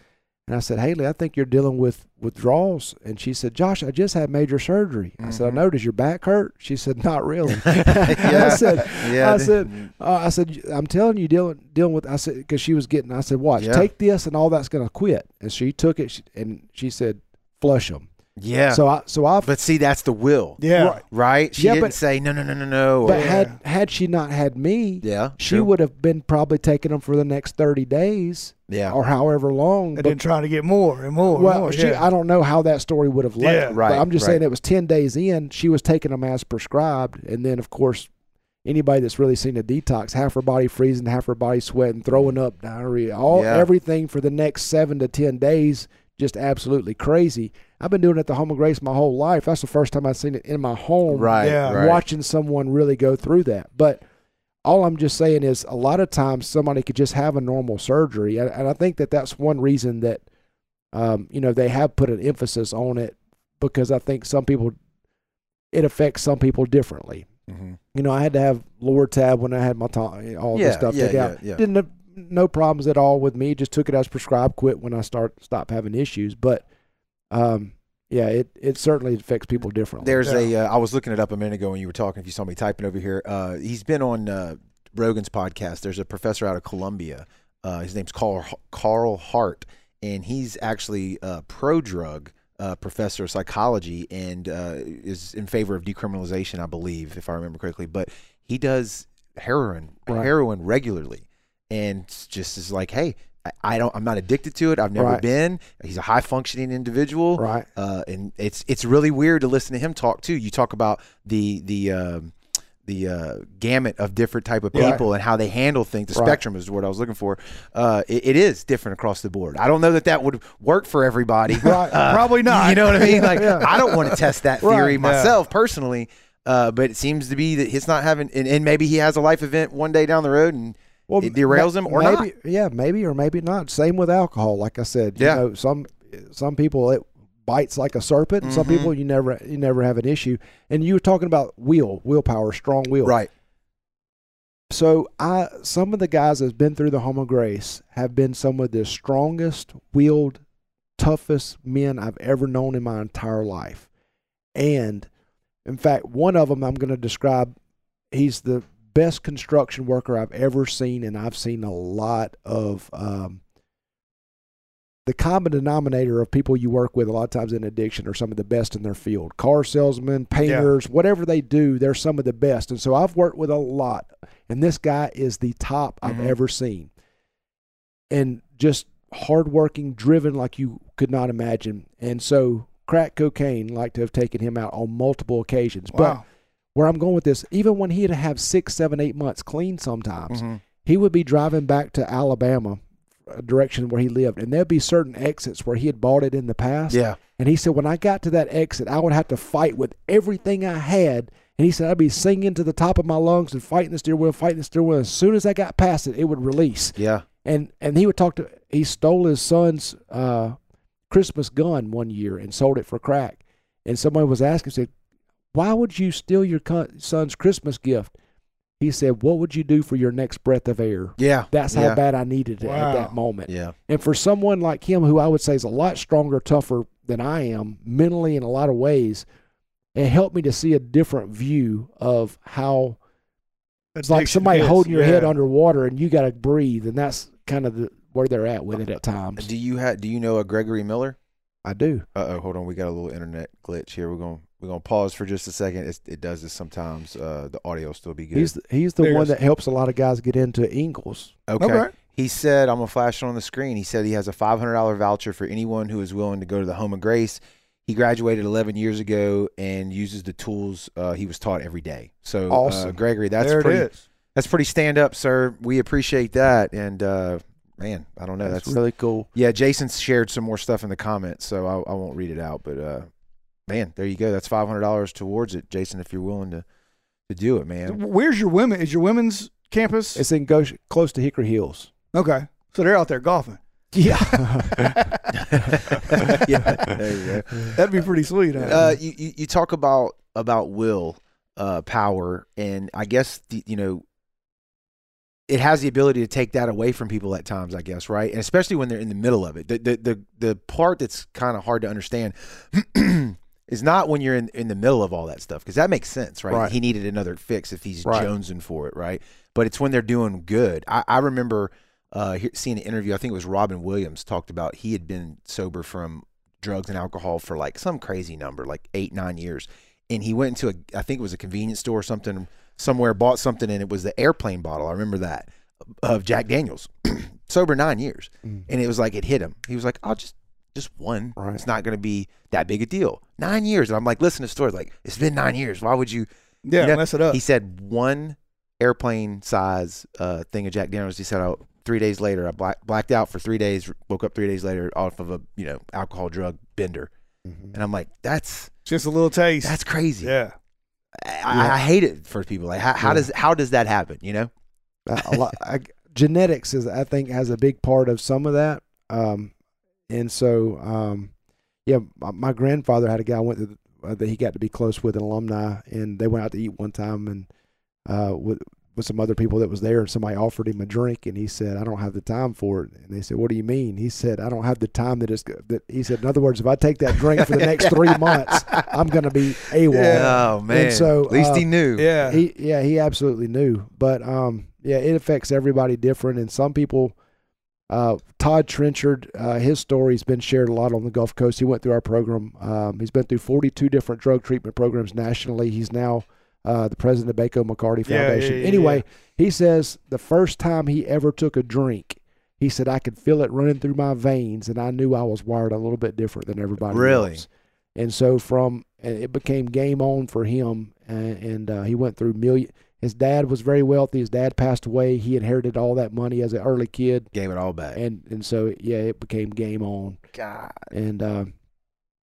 And I said, Haley, I think you're dealing with withdrawals. And she said, Josh, I just had major surgery. I said, I know. Does your back hurt? She said, Not really. Yeah. I said, Yeah, I said, uh, I said, I'm telling you, dealing dealing with. I said because she was getting. I said, watch, Yeah. take this, and all that's going to quit. And she took it, she, and she said, flush them. Yeah. So I so I've but see, that's the will, Yeah. Right. right? She Yeah, didn't but- say no, no, no, no, no. but or- had had she not had me, yeah, she true. would have been probably taking them for the next thirty days Yeah. or however long. And but- then trying to get more and more. well, and more. she, yeah. I don't know how that story would have led. Yeah. but Right, I'm just right. saying it was ten days in. She was taking them as prescribed, and then of course, anybody that's really seen a detox, half her body freezing, half her body sweating, throwing up, diarrhea, all Yeah. everything for the next seven to ten days, just absolutely crazy. I've been doing it at the Home of Grace my whole life. That's the first time I've seen it in my home. right, Yeah. right. watching someone really go through that. But all I'm just saying is a lot of times somebody could just have a normal surgery. And, and I think that that's one reason that, um, you know, they have put an emphasis on it because I think some people, it affects some people differently. Mhm. You know, I had to have Lortab when I had my tongue, all Yeah, this stuff yeah, taken yeah, out. yeah. Didn't have no problems at all with me. Just took it as prescribed. Quit when I start stop having issues. But, um, yeah, it it certainly affects people differently. There's a. Uh, I was looking it up a minute ago when you were talking. If you saw me typing over here, uh, he's been on uh, Rogan's podcast. There's a professor out of Columbia. Uh, his name's Carl Carl Hart, and he's actually a pro drug uh, professor of psychology and uh, is in favor of decriminalization, I believe, if I remember correctly. But he does heroin Right. heroin regularly, and just is like, hey. I- don't. I'm not addicted to it. I've never Right. been. He's a high functioning individual right. uh, and it's it's really weird to listen to him talk too. You talk about the the um, the uh, gamut of different type of Right. people and how they handle things. The Right. spectrum is what I was looking for. Uh, it, it is different across the board. I don't know that that would work for everybody. Right. Uh, Probably not. You know what I mean? Like Yeah. I don't want to test that Right. theory Yeah. myself personally. Uh, but it seems to be that he's not having, and, and maybe he has a life event one day down the road, and it derails them or maybe, not. Yeah, maybe or maybe not. Same with alcohol. Like I said, you Yeah. know, some some people it bites like a serpent. and Some mm-hmm. people you never you never have an issue. And you were talking about will, willpower, strong will. Right. So I some of the guys that's been through the home of grace have been some of the strongest willed, toughest men I've ever known in my entire life. And in fact, one of them I'm going to describe he's the best construction worker I've ever seen, and I've seen a lot of um, the common denominator of people you work with a lot of times in addiction are some of the best in their field. Car salesmen, painters, whatever they do, they're some of the best. And so I've worked with a lot, and this guy is the top I've Mhm. ever seen, and just hardworking, driven like you could not imagine. And so crack cocaine like to have taken him out on multiple occasions, but Wow. Where I'm going with this, even when he'd have six, seven, eight months clean sometimes, Mhm. he would be driving back to Alabama, a direction where he lived, and there'd be certain exits where he had bought it in the past. Yeah. And he said, when I got to that exit, I would have to fight with everything I had. And he said, I'd be singing to the top of my lungs and fighting the steering wheel, fighting the steering wheel. As soon as I got past it, it would release. Yeah. And and he would talk to. He stole his son's uh, Christmas gun one year and sold it for crack. And somebody was asking, said, "Why would you steal your son's Christmas gift?" He said, "What would you do for your next breath of air?" Yeah. That's how Yeah. bad I needed it Wow. at that moment. Yeah. And for someone like him, who I would say is a lot stronger, tougher than I am, mentally in a lot of ways, it helped me to see a different view of how it's like somebody is, holding your head yeah. underwater and you got to breathe, and that's kind of the, where they're at with it at times. Do you have? Do you know a Gregory Miller? I do. Uh oh, hold on. We got a little internet glitch here. We're gonna we're gonna pause for just a second. It's, it does this sometimes. Uh, the audio will still be good. He's the, he's the There one goes. that helps a lot of guys get into Ingalls. okay. Okay. He said, "I'm gonna flash it on the screen." He said he has a $500 voucher for anyone who is willing to go to the Home of Grace. He graduated 11 years ago and uses the tools uh, he was taught every day. So, uh, Gregory, that's there pretty. it is. That's pretty stand up, sir. We appreciate that. And uh, man, I don't know. That's, That's, really cool. yeah. Jason shared some more stuff in the comments, so I, I won't read it out. But uh, man, there you go. That's five hundred dollars towards it, Jason. If you're willing to to do it, man. Where's your women? Is your women's campus? It's in Gosh, close to Hickory Hills. okay. So they're out there golfing. Yeah. yeah, there you go. That'd be pretty sweet. Uh, you, you you talk about about will, uh, power, and I guess the, you know it has the ability to take that away from people at times. I guess right, and especially when they're in the middle of it. The the the, the part that's kind of hard to understand. Is not when you're in, in the middle of all that stuff because that makes sense, right? Right. He needed another fix if he's Right. jonesing for it, right? But it's when they're doing good. I, I remember uh, seeing an interview. I think it was Robin Williams talked about he had been sober from drugs and alcohol for like some crazy number, like eight nine years. And he went into a, I think it was a convenience store or something somewhere, bought something, and it was the airplane bottle. I remember that of Jack Daniels, sober nine years, Mm. and it was like it hit him. He was like, "I'll just just one. Right. It's not going to be that big a deal. Nine years." And I'm like, listen to stories like it's been nine years. Why would you? Yeah, You know, mess it up. He said one airplane size uh, thing of Jack Daniels. He said, "Oh, three days later, I black, blacked out for three days. Woke up three days later off of a you know alcohol drug bender." Mhm. And I'm like, "That's Just a little taste. that's crazy. yeah. I, I hate it for people. Like, how, how Yeah. does how does that happen? You know? lot, I, genetics is I think has a big part of some of that. Um, and so um, yeah, my, my grandfather had a guy I went to uh, that he got to be close with an alumni, and they went out to eat one time, and uh, with with some other people that was there, and somebody offered him a drink, and he said, "I don't have the time for it." And they said, "What do you mean?" He said, "I don't have the time that is that." He said, "In other words, if I take that drink for the next three months, I'm going to be AWOL." Yeah. Oh man. so, at least uh, he knew. Yeah. He yeah, he absolutely knew. But um yeah, it affects everybody different and some people uh Todd Trenchard, uh his story's been shared a lot on the Gulf Coast. He went through our program. Um he's been through 42 different drug treatment programs nationally. He's now uh, the president of Bacot McCarty Yeah, yeah, Foundation. yeah, anyway, yeah. he says the first time he ever took a drink, he said I could feel it running through my veins, and I knew I was wired a little bit different than everybody Really? else. Really. And so from it became game on for him, and, and uh, he went through million. His dad was very wealthy. His dad passed away. He inherited all that money as an early kid, Gave it all back. and and so yeah, it became game on. God. And uh,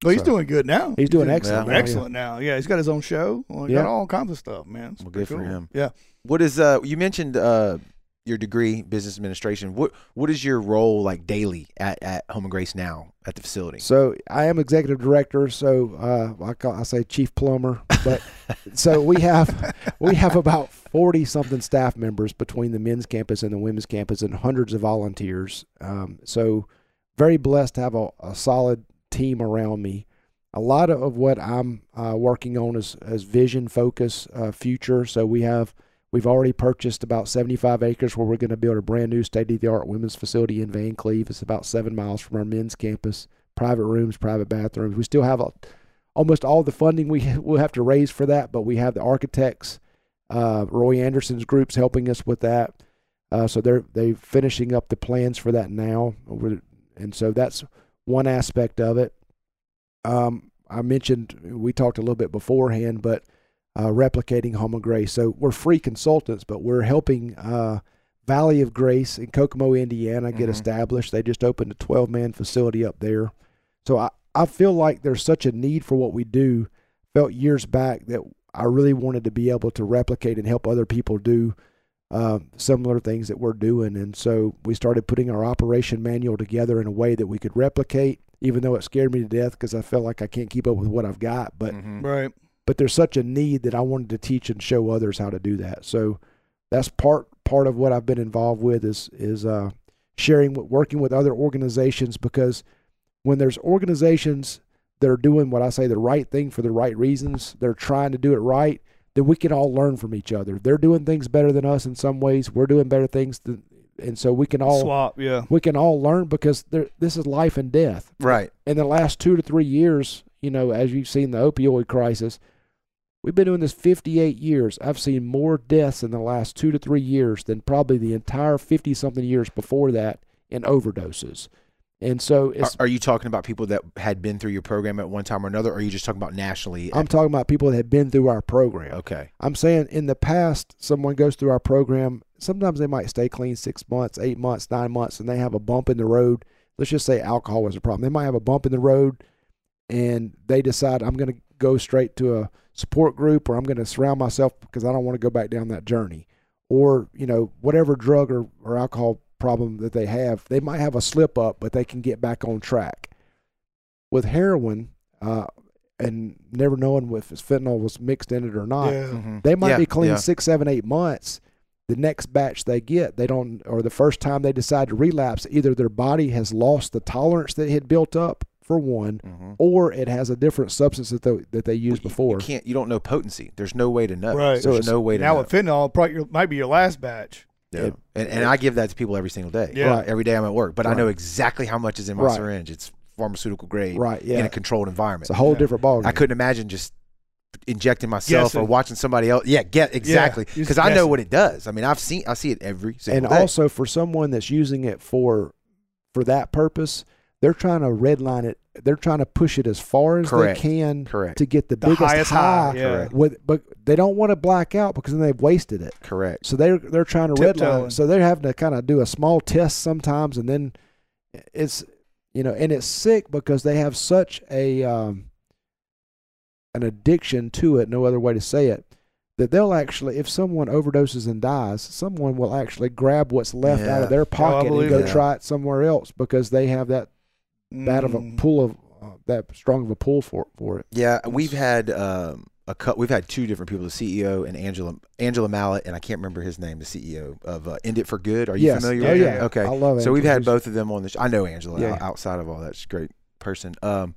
Well, he's So- doing good now. he's doing Yeah. excellent. now, yeah. excellent now. Yeah, he's got his own show. Well, he Yeah. got all kinds of stuff, man. It's Well, pretty good for him. Yeah. What is uh you mentioned uh your degree business administration. What what is your role like daily at, at Home and Grace now at the facility? So I am executive director. So uh, I call I say chief plumber, but so we have we have about forty something staff members between the men's campus and the women's campus, and hundreds of volunteers. Um, so very blessed to have a, a solid team around me. A lot of what I'm uh, working on is, is vision, focus, uh, future. So we have we've already purchased about 75 acres where we're going to build a brand new state of the art women's facility in Vancleave. It's about seven miles from our men's campus. Private rooms, private bathrooms. We still have a, almost all the funding we will have to raise for that, but we have the architects, uh, Roy Anderson's groups helping us with that. Uh, so they're they finishing up the plans for that now, and so that's one aspect of it. Um, I mentioned we talked a little bit beforehand, but uh, replicating Home of Grace. So we're free consultants, but we're helping uh, Valley of Grace in Kokomo, Indiana, get Mhm. established. They just opened a 12 man facility up there. So I, I feel like there's such a need for what we do. Felt years back that I really wanted to be able to replicate and help other people do uh, similar things that we're doing. And so we started putting our operation manual together in a way that we could replicate, even though it scared me to death because I felt like I can't keep up with what I've got. But Mhm. Right. But there's such a need that I wanted to teach and show others how to do that. So that's part part of what I've been involved with is is uh, sharing, working with other organizations because when there's organizations that are doing what I say the right thing for the right reasons, they're trying to do it right, then we can all learn from each other. They're doing things better than us in some ways. We're doing better things, than, and so we can all Swap. Yeah. we can all learn because there, this is life and death Right. in the last two to three years, you know, as you've seen the opioid crisis, we've been doing this 58 years. I've seen more deaths in the last two to three years than probably the entire 50 something years before that in overdoses. And so Are, it's, are you talking about people that had been through your program at one time or another, or are you just talking about nationally? I'm talking about people that have been through our program. okay. I'm saying in the past, someone goes through our program. Sometimes they might stay clean six months, eight months, nine months, and they have a bump in the road. Let's just say alcohol was a problem. They might have a bump in the road, and they decide I'm going to go straight to a support group, or I'm going to surround myself because I don't want to go back down that journey, or you know whatever drug or, or alcohol problem that they have. They might have a slip up, but they can get back on track. With heroin, uh, and never knowing if fentanyl was mixed in it or not, Yeah. Mhm. they might Yeah, be clean yeah. six, seven, eight months. The next batch they get, they don't, or the first time they decide to relapse, either their body has lost the tolerance that it had built up for one, Mhm. or it has a different substance that they, that they used You- before. You can't. You don't know potency. There's no way to know. Right. So There's no way to Now know. with fentanyl, probably your, might be your last batch. Yeah. It- and, and I give that to people every single day. Yeah. Right. Every day I'm at work, but I know exactly how much is in my Right. syringe. It's pharmaceutical grade Right. Yeah. in a controlled environment. It's a whole Yeah. different ballgame. I couldn't imagine just injecting myself or watching somebody else. Yeah, get exactly just because I know what it does. I mean, I've seen I see it every single and day. also for someone that's using it for for that purpose, they're trying to redline it. They're trying to push it as far as Correct. they can correct, to get the, The biggest highest high. high. Yeah. With, but they don't want to black out because then they've wasted it. correct. So they're they're trying to redline Tiptoeing. it. So they're having to kind of do a small test sometimes, and then it's you know, and it's sick because they have such a um, an addiction to it. No other way to say it. That they'll actually, if someone overdoses and dies, someone will actually grab what's left out of their pocket and go that. try it somewhere else because they have that bad of a Mm. pull of uh, that strong of a pull for for it. Yeah, we've had um, a cut. We've had two different people: the CEO and Angela Angela Mallet, and I can't remember his name, the CEO of uh, End It for Good. Are you yes, familiar oh with yeah, that? Okay, I love it. so we've had both of them on the. Sh- I know Angela Yeah. outside of all that. She's a great person. Um,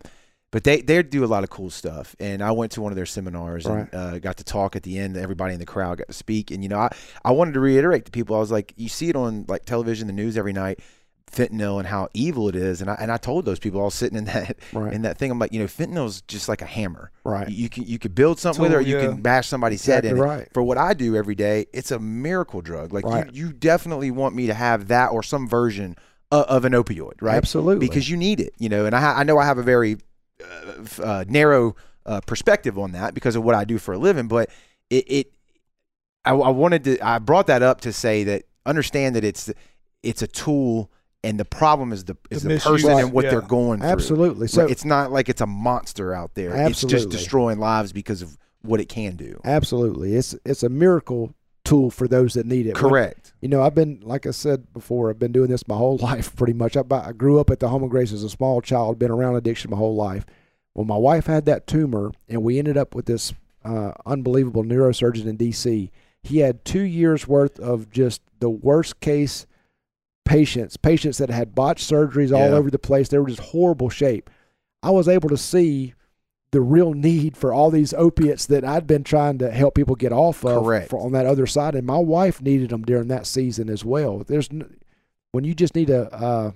but they they do a lot of cool stuff, and I went to one of their seminars Right. and uh, got to talk at the end. Everybody in the crowd got to speak, and you know, I I wanted to reiterate to people. I was like, you see it on like television, the news every night, fentanyl and how evil it is, and I and I told those people was sitting in that right, in that thing. I'm like, you know, fentanyl's just like a hammer. right, You can you could build something with it, or you yeah. can bash somebody's head exactly in. it. right. For what I do every day, it's a miracle drug. Like Right. you, you definitely want me to have that or some version of, of an opioid, right? Absolutely, Because you need it, you know. And I, I know I have a very uh, uh, narrow uh, perspective on that because of what I do for a living. But it, it I, I wanted to, I brought that up to say that understand that it's it's a tool. And the problem is the is The the, misuse, person and what yeah. they're going through. absolutely. So Right, it's not like it's a monster out there. Absolutely. It's just destroying lives because of what it can do. Absolutely. It's it's a miracle tool for those that need it. When- Correct. you know, I've been like I said before, I've been doing this my whole life pretty much. I, I grew up at the Home of Grace as a small child, been around addiction my whole life. When my wife had that tumor and we ended up with this uh, unbelievable neurosurgeon in DC, he had 2 years worth of just the worst case patients, patients that had botched surgeries all Yeah. over the place. They were just horrible shape. I was able to see the real need for all these opiates that I'd been trying to help people get off of Correct. for, on that other side, and my wife needed them during that season as well. There's n- when you just need a, uh,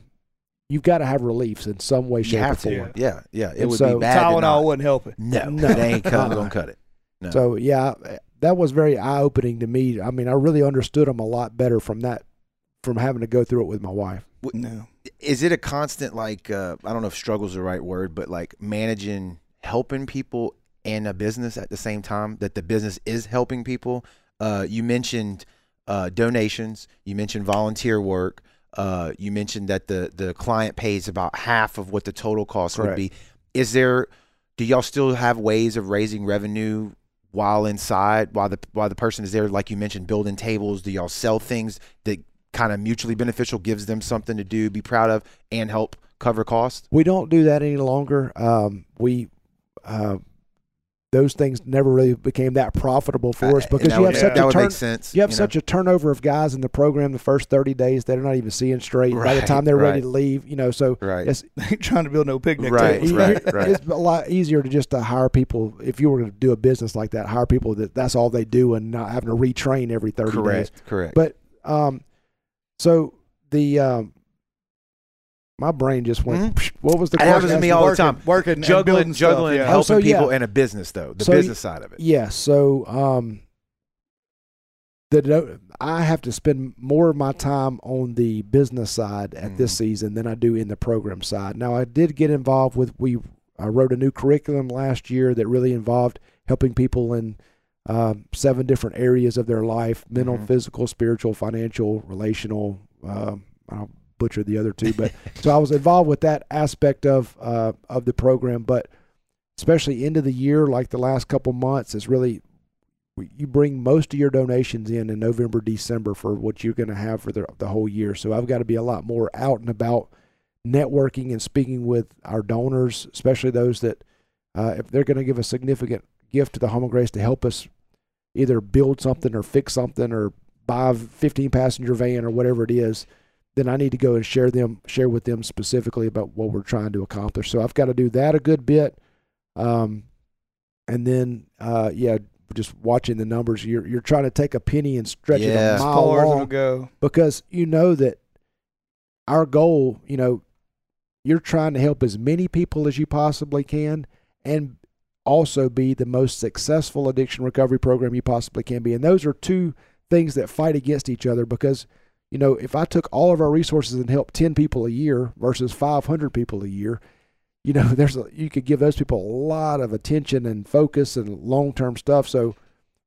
you've got to have reliefs in some way, You shape, or to. form. Yeah, yeah. It And would so- be bad. to Tylenol not. wasn't helping. No, No. they ain't cut, gonna cut it. No. So yeah, that was very eye opening to me. I mean, I really understood them a lot better from that, from having to go through it with my wife. No. is it a constant like uh, I don't know if struggle's the right word, but like managing helping people and a business at the same time that the business is helping people. Uh, you mentioned uh, donations. You mentioned volunteer work. Uh, you mentioned that the the client pays about half of what the total cost would be. Is there? Do y'all still have ways of raising revenue while inside, while the while the person is there? Like you mentioned, building tables. Do y'all sell things that kind of mutually beneficial, gives them something to do, be proud of, and help cover costs? We don't do that any longer. Um, we, uh, those things never really became that profitable for us Uh, because that you would, have such that a turn. sense. You have know? such a turnover of guys in the program the first 30 days they're not even seeing straight by the time they're ready to leave you know so right. it's trying to build no picnic Right, tables. right, right. it's a lot easier to just to hire people if you were to do a business like that hire people that that's all they do and not having to retrain every 30 days correct, correct. but um so the um my brain just went Mhm. what was the It happens to question? me all the time. Working, and juggling, building stuff, juggling, yeah. Oh, helping so, yeah. people and a business though, the So business side of it. Yes. So, um, the I have to spend more of my time on the business side at this Mhm. season than I do in the program side. Now, I did get involved with we. I wrote a new curriculum last year that really involved helping people in um, seven different areas of their life: mental, Mhm. physical, spiritual, financial, relational. Um, I'll butcher the other two, but so I was involved with that aspect of uh, of the program. But especially into the year, like the last couple months, is really you bring most of your donations in in November, December for what you're going to have for the the whole year. So I've got to be a lot more out and about, networking and speaking with our donors, especially those that uh, if they're going to give a significant gift to the Home of Grace to help us either build something or fix something or buy a 15 passenger van or whatever it is then I need to go and share them share with them specifically about what we're trying to accomplish. So I've got to do that a good bit. Um, and then uh, yeah, just watching the numbers, you're you're trying to take a penny and stretch it a mile far as it'll long go. because you know that our goal, you know, you're trying to help as many people as you possibly can and also be the most successful addiction recovery program you possibly can be. And those are two things that fight against each other because you know, if I took all of our resources and helped 10 people a year versus 500 people a year, you know, there's a, you could give those people a lot of attention and focus and long-term stuff. So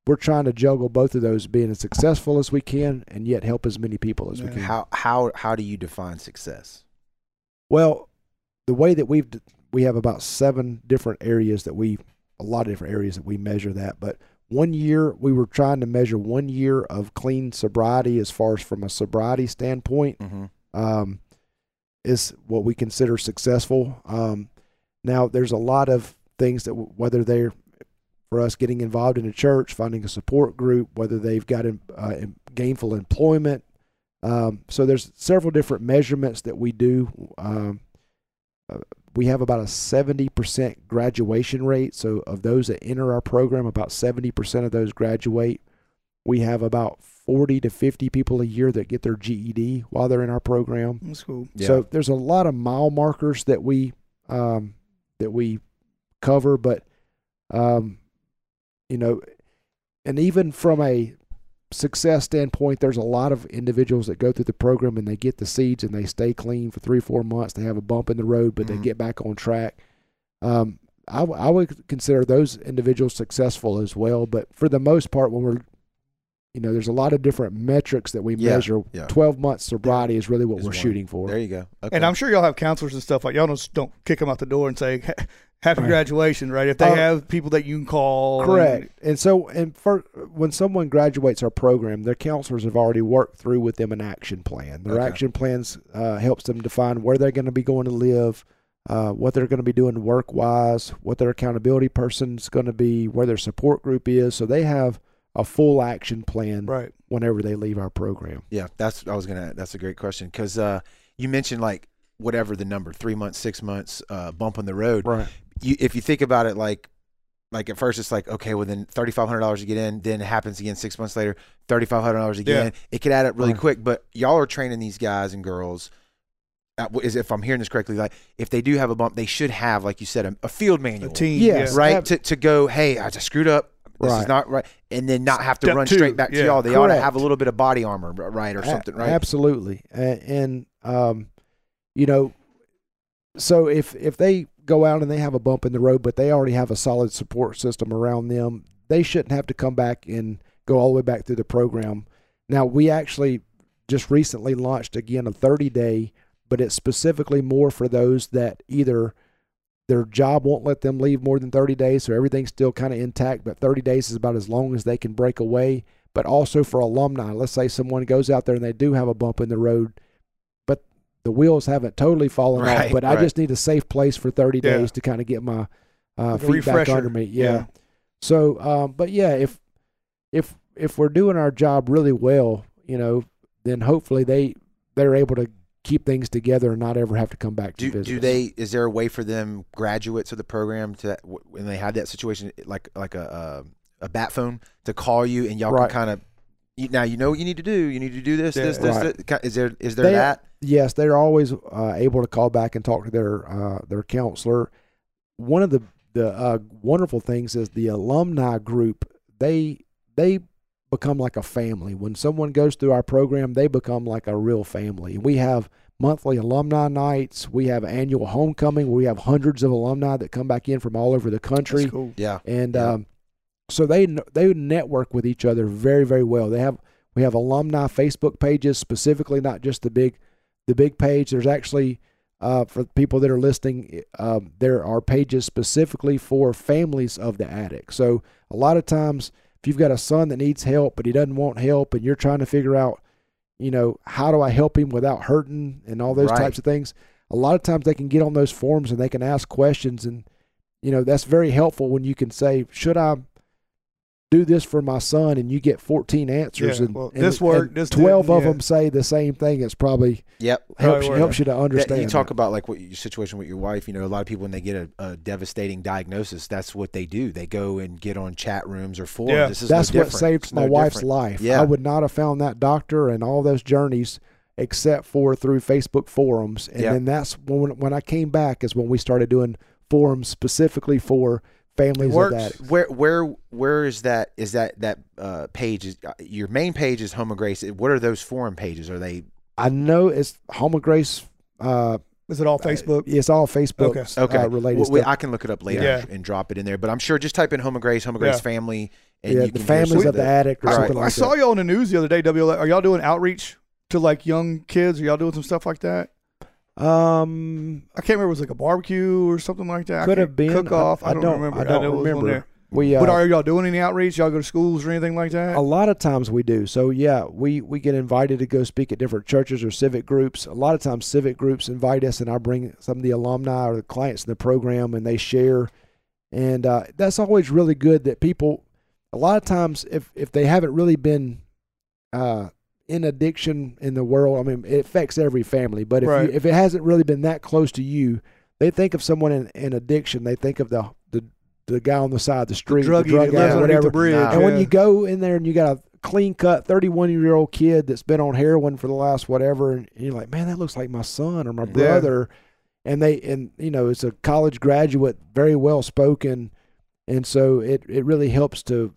we're trying to juggle both of those, being as successful as we can and yet help as many people as we can. How how how do you define success? Well, the way that we've we have about seven different areas that we a lot of different areas that we measure that, but one year we were trying to measure one year of clean sobriety as far as from a sobriety standpoint Mm-hmm. um, is what we consider successful. Um, now, there's a lot of things that w- whether they're for us getting involved in a church, finding a support group, whether they've got uh, gainful employment. Um, so there's several different measurements that we do. Um, uh, we have about a 70% graduation rate. So of those that enter our program, about 70% of those graduate. We have about 40 to 50 people a year that get their GED while they're in our program. That's cool. Yeah. So there's a lot of mile markers that we um, that we cover, but um, you know, and even from a success standpoint, there's a lot of individuals that go through the program and they get the seeds and they stay clean for three, four months. They have a bump in the road, but Mhm. they get back on track. Um, I, w- I would consider those individuals successful as well. But for the most part, when we're you know, there's a lot of different metrics that we Yeah, measure. yeah. 12 months sobriety is really what Is we're one. shooting for. There you go. Okay. And I'm sure y'all have counselors and stuff like y'all don't don't kick them out the door and say happy Right. graduation, right? If they Uh, have people that you can call, Correct. And so, and for when someone graduates our program, their counselors have already worked through with them an action plan. Their Okay. action plans uh, helps them define where they're going to be going to live, uh, what they're going to be doing work wise, what their accountability person's going to be, where their support group is. So they have a full action plan right? whenever they leave our program. Yeah, that's I was gonna. That's a great question because uh, you mentioned like whatever the number, three months, six months, uh, bump on the road. Right. You, if you think about it, like, like at first it's like okay, well then thirty five hundred dollars to get in, then it happens again six months later, thirty five hundred dollars again. It could add up really quick. But y'all are training these guys and girls. uh, Is if I'm hearing this correctly, like if they do have a bump, they should have, like you said, a, a field A manual, team, Yes. yeah. right? Ab- To to go, hey, I just screwed up. This is not right, and then not have to Step run two, straight back to y'all. They ought to have a little bit of body armor, right, or something, right? Absolutely. And, and um, you know, so if if they go out and they have a bump in the road, but they already have a solid support system around them, they shouldn't have to come back and go all the way back through the program. Now we actually just recently launched again a 30 day, but it's specifically more for those that either their job won't let them leave more than 30 days, so everything's still kind of intact, but 30 days is about as long as they can break away. But also for alumni, let's say someone goes out there and they do have a bump in the road, the wheels haven't totally fallen Right, off. But I just need a safe place for 30 Yeah. days to kind of get my uh, Like feet back under me. Yeah. Yeah. So, um, but yeah, if if if we're doing our job really well, you know, then hopefully they they're able to keep things together and not ever have to come back to do, visit. do they is there a way for them graduates of the program to when they had that situation like like a a, a bat phone to call you and y'all Right. can kind of now you know what you need to do you need to do this this Yeah. this, Right. this. Is there is there They- that Yes, they're always uh, able to call back and talk to their uh, their counselor. One of the the uh, wonderful things is the alumni group. They they become like a family. When someone goes through our program, they become like a real family. We have monthly alumni nights. We have annual homecoming. We have hundreds of alumni that come back in from all over the country That's cool. yeah and Yeah. um, so they they network with each other very very well. They have we have alumni Facebook pages specifically, not just the big the big page. There's actually uh, for people that are listening, um, there are pages specifically for families of the addict. So a lot of times, if you've got a son that needs help but he doesn't want help, and you're trying to figure out, you know, how do I help him without hurting and all those Right. types of things. A lot of times they can get on those forums and they can ask questions and you know that's very helpful when you can say should i do this for my son and you get 14 answers Yeah, and, well, and- this and this 12 didn't, of yeah. them say the same thing it's probably yep helps you, helps you to That- understand you talk that. about like what your situation with your wife you know a lot of people when they get a, a devastating diagnosis that's what they do they go and get on chat rooms or forums Yeah. this is that's no what different. saved It's my no wife's different. life Yeah. i would not have found that doctor and all those journeys except for through Facebook forums. And Yeah. then that's when when I came back is when we started doing forums specifically for families of works. that. Where where where is that? Is that that uh, page? Is uh, your main page is Home of Grace? What are those forum pages? Are they I know it's Home of Grace. Uh, Is it all Facebook? it's all Facebook Okay. okay? uh, related Well, we- stuff. I can look it up later Yeah. and drop it in there. But I'm sure just type in Home of Grace, Home of Grace Yeah. family, and yeah, you the can hear families of the addict or Right. something I like saw that. y'all on the news the other day. WL, are y'all doing outreach to like young kids? Are y'all doing some stuff like that? Um, I can't remember. It was like a barbecue or something like that. Could have been. cook off. I- I, I don't, don't- remember. I don't know it was on remember. we uh, but are y'all doing any outreach? Y'all go to schools or anything like that? A lot of times we do. So yeah, we we get invited to go speak at different churches or civic groups. A lot of times civic groups invite us, and I bring some of the alumni or the clients in the program, and they share. And uh, that's always really good that people. A lot of times, if if they haven't really been uh, in addiction in the world, I mean, it affects every family. But if Right. you, if it hasn't really been that close to you, they think of someone in, in addiction. They think of the the the guy on the side of the street, the drug that lives addict, whatever. the bridge. And when you go in there and you got a clean cut 31 year old kid that's been on heroin for the last whatever, and you're like, man, that looks like my son or my Yeah. brother. And they, and you know, it's a college graduate, very well spoken. And so it, it really helps to,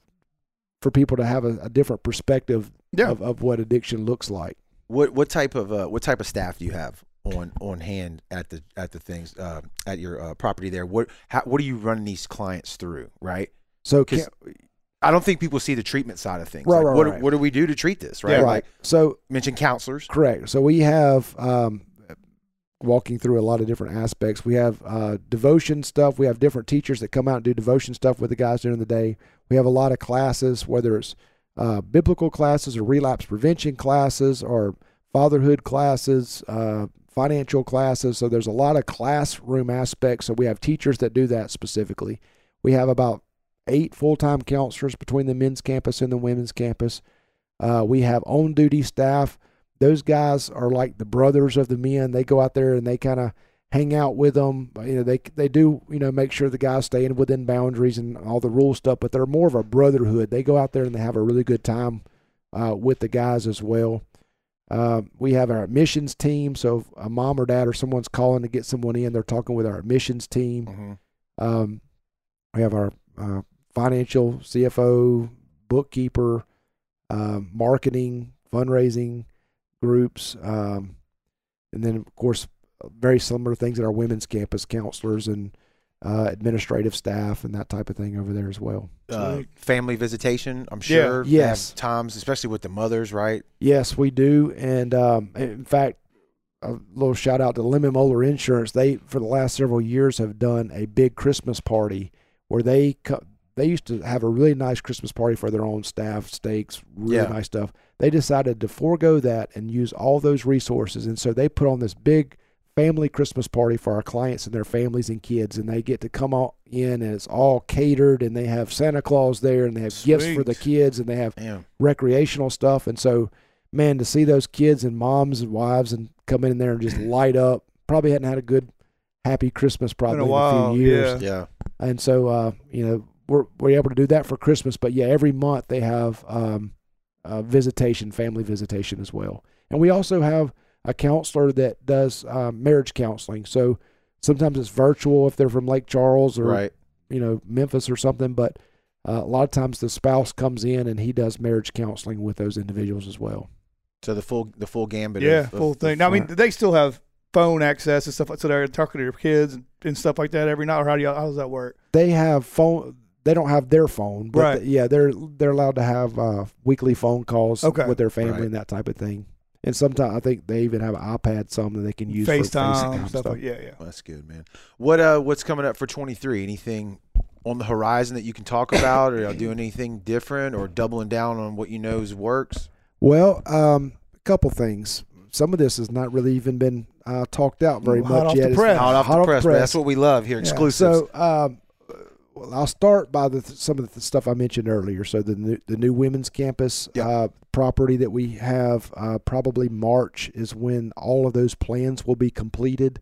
for people to have a, a different perspective yeah. of, of what addiction looks like. What what type of uh, what type of staff do you have on on hand at the at the things uh, at your uh, property there? What how, what are you running these clients through? Right. So can, I don't think people see the treatment side of things. Right, Like, right, what right. what do we do to treat this? Right. right. Like So mention counselors. Correct. So we have um, walking through a lot of different aspects. We have uh, devotion stuff. We have different teachers that come out and do devotion stuff with the guys during the day. We have a lot of classes, whether it's uh, biblical classes or relapse prevention classes or fatherhood classes, uh, financial classes. So there's a lot of classroom aspects. So we have teachers that do that specifically. We have about eight full time counselors between the men's campus and the women's campus. Uh, we have on duty staff those guys are like the brothers of the men. They go out there and they kind of hang out with them. You know, they they do you know make sure the guys stay in within boundaries and all the rule stuff. But they're more of a brotherhood. They go out there and they have a really good time uh, with the guys as well. Uh, we have our admissions team. So if a mom or dad or someone's calling to get someone in, they're talking with our admissions team. Mm-hmm. Um, we have our uh, financial CFO, bookkeeper, uh, marketing, fundraising groups, um, and then of course very similar things at our women's campus, counselors and uh, administrative staff and that type of thing over there as well. Uh, family visitation. I'm sure. They have Yes. times, especially with the mothers. Right. Yes, we do, and um, in fact. A little shout out to Lemon Mohler Insurance. They, for the last several years, have done a big Christmas party where they co- they used to have a really nice Christmas party for their own staff, steaks, really Yeah. nice stuff. They decided to forego that and use all those resources, and so they put on this big family Christmas party for our clients and their families and kids, and they get to come out in, and it's all catered, and they have Santa Claus there, and they have gifts for the kids, and they have Damn. recreational stuff, and so man, to see those kids and moms and wives and come in there and just light up. Probably hadn't had a good, happy Christmas probably in a, while, few years. Yeah. And so, uh, you know, we're we're able to do that for Christmas. But yeah, every month they have um, uh, visitation, family visitation as well. And we also have a counselor that does um, marriage counseling. So sometimes it's virtual if they're from Lake Charles or Right. you know Memphis or something. But uh, a lot of times the spouse comes in and he does marriage counseling with those individuals as well. So the full the full gambit. yeah, of, of- full thing. Now, I mean, they still have phone access and stuff, so they're talking to their kids and, and stuff like that every night. Or how do you, how does that work? They have phone. They don't have their phone, but Right. th- yeah, they're they're allowed to have uh, weekly phone calls Okay. with their family Right. and that type of thing. And sometimes I think they even have an iPad, some that they can use FaceTime, for FaceTime stuff, like yeah, yeah. That's good, man. What uh what's coming up for 23? Anything on the horizon that you can talk about or doing anything different or doubling down on what you knows works? Well, um, a couple things. Some of this has not really even been uh, talked out very Hot much off yet. the press. Hot off hot the press, but that's what we love here, Yeah. exclusives. So, um, well, I'll start by the some of the stuff I mentioned earlier. So the new, the new women's campus Yeah. uh, property that we have, uh, probably March is when all of those plans will be completed.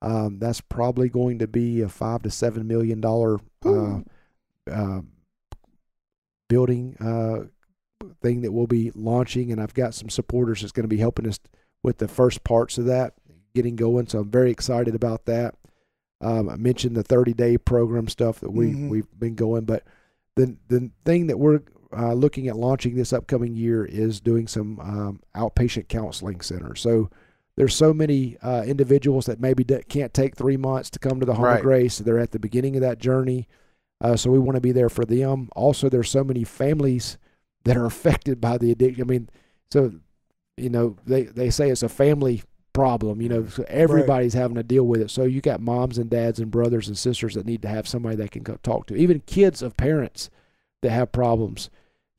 Um, that's probably going to be a five to seven million dollar uh, uh, building uh, thing that we'll be launching, and I've got some supporters that's going to be helping us with the first parts of that getting going. So I'm very excited about that. Um, I mentioned the 30 day program stuff that we Mhm. we've been going, but the the thing that we're uh, looking at launching this upcoming year is doing some um, outpatient counseling center. So there's so many uh, individuals that maybe d- can't take three months to come to the home Right. of grace. They're at the beginning of that journey, uh, so we want to be there for them. Also, there's so many families that are affected by the addiction. I mean, so you know they they say it's a family problem. You know, so everybody's having to deal with it. So you got moms and dads and brothers and sisters that need to have somebody they can talk to. Even kids of parents that have problems.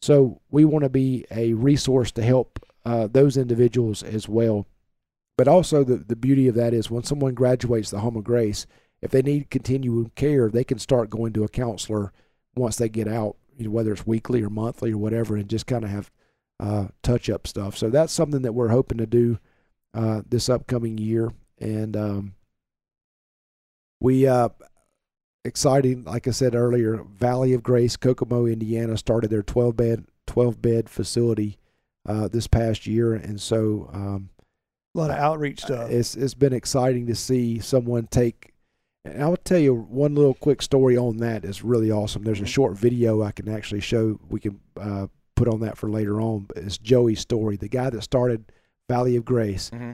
So we want to be a resource to help uh, those individuals as well. But also the the beauty of that is when someone graduates the Home of Grace, if they need continuing care, they can start going to a counselor once they get out. You know, whether it's weekly or monthly or whatever, and just kind of have uh, touch up stuff. So that's something that we're hoping to do uh, this upcoming year, and um, we uh, exciting. Like I said earlier, Valley of Grace, Kokomo, Indiana, started their twelve bed twelve bed facility uh, this past year, and so um, A lot of outreach stuff. it's it's been exciting to see someone take. And I'll tell you one little quick story on that is really awesome. There's a short video I can actually show. We can uh, put on that for later on. But it's Joey's story, the guy that started Valley of Grace. Mm-hmm.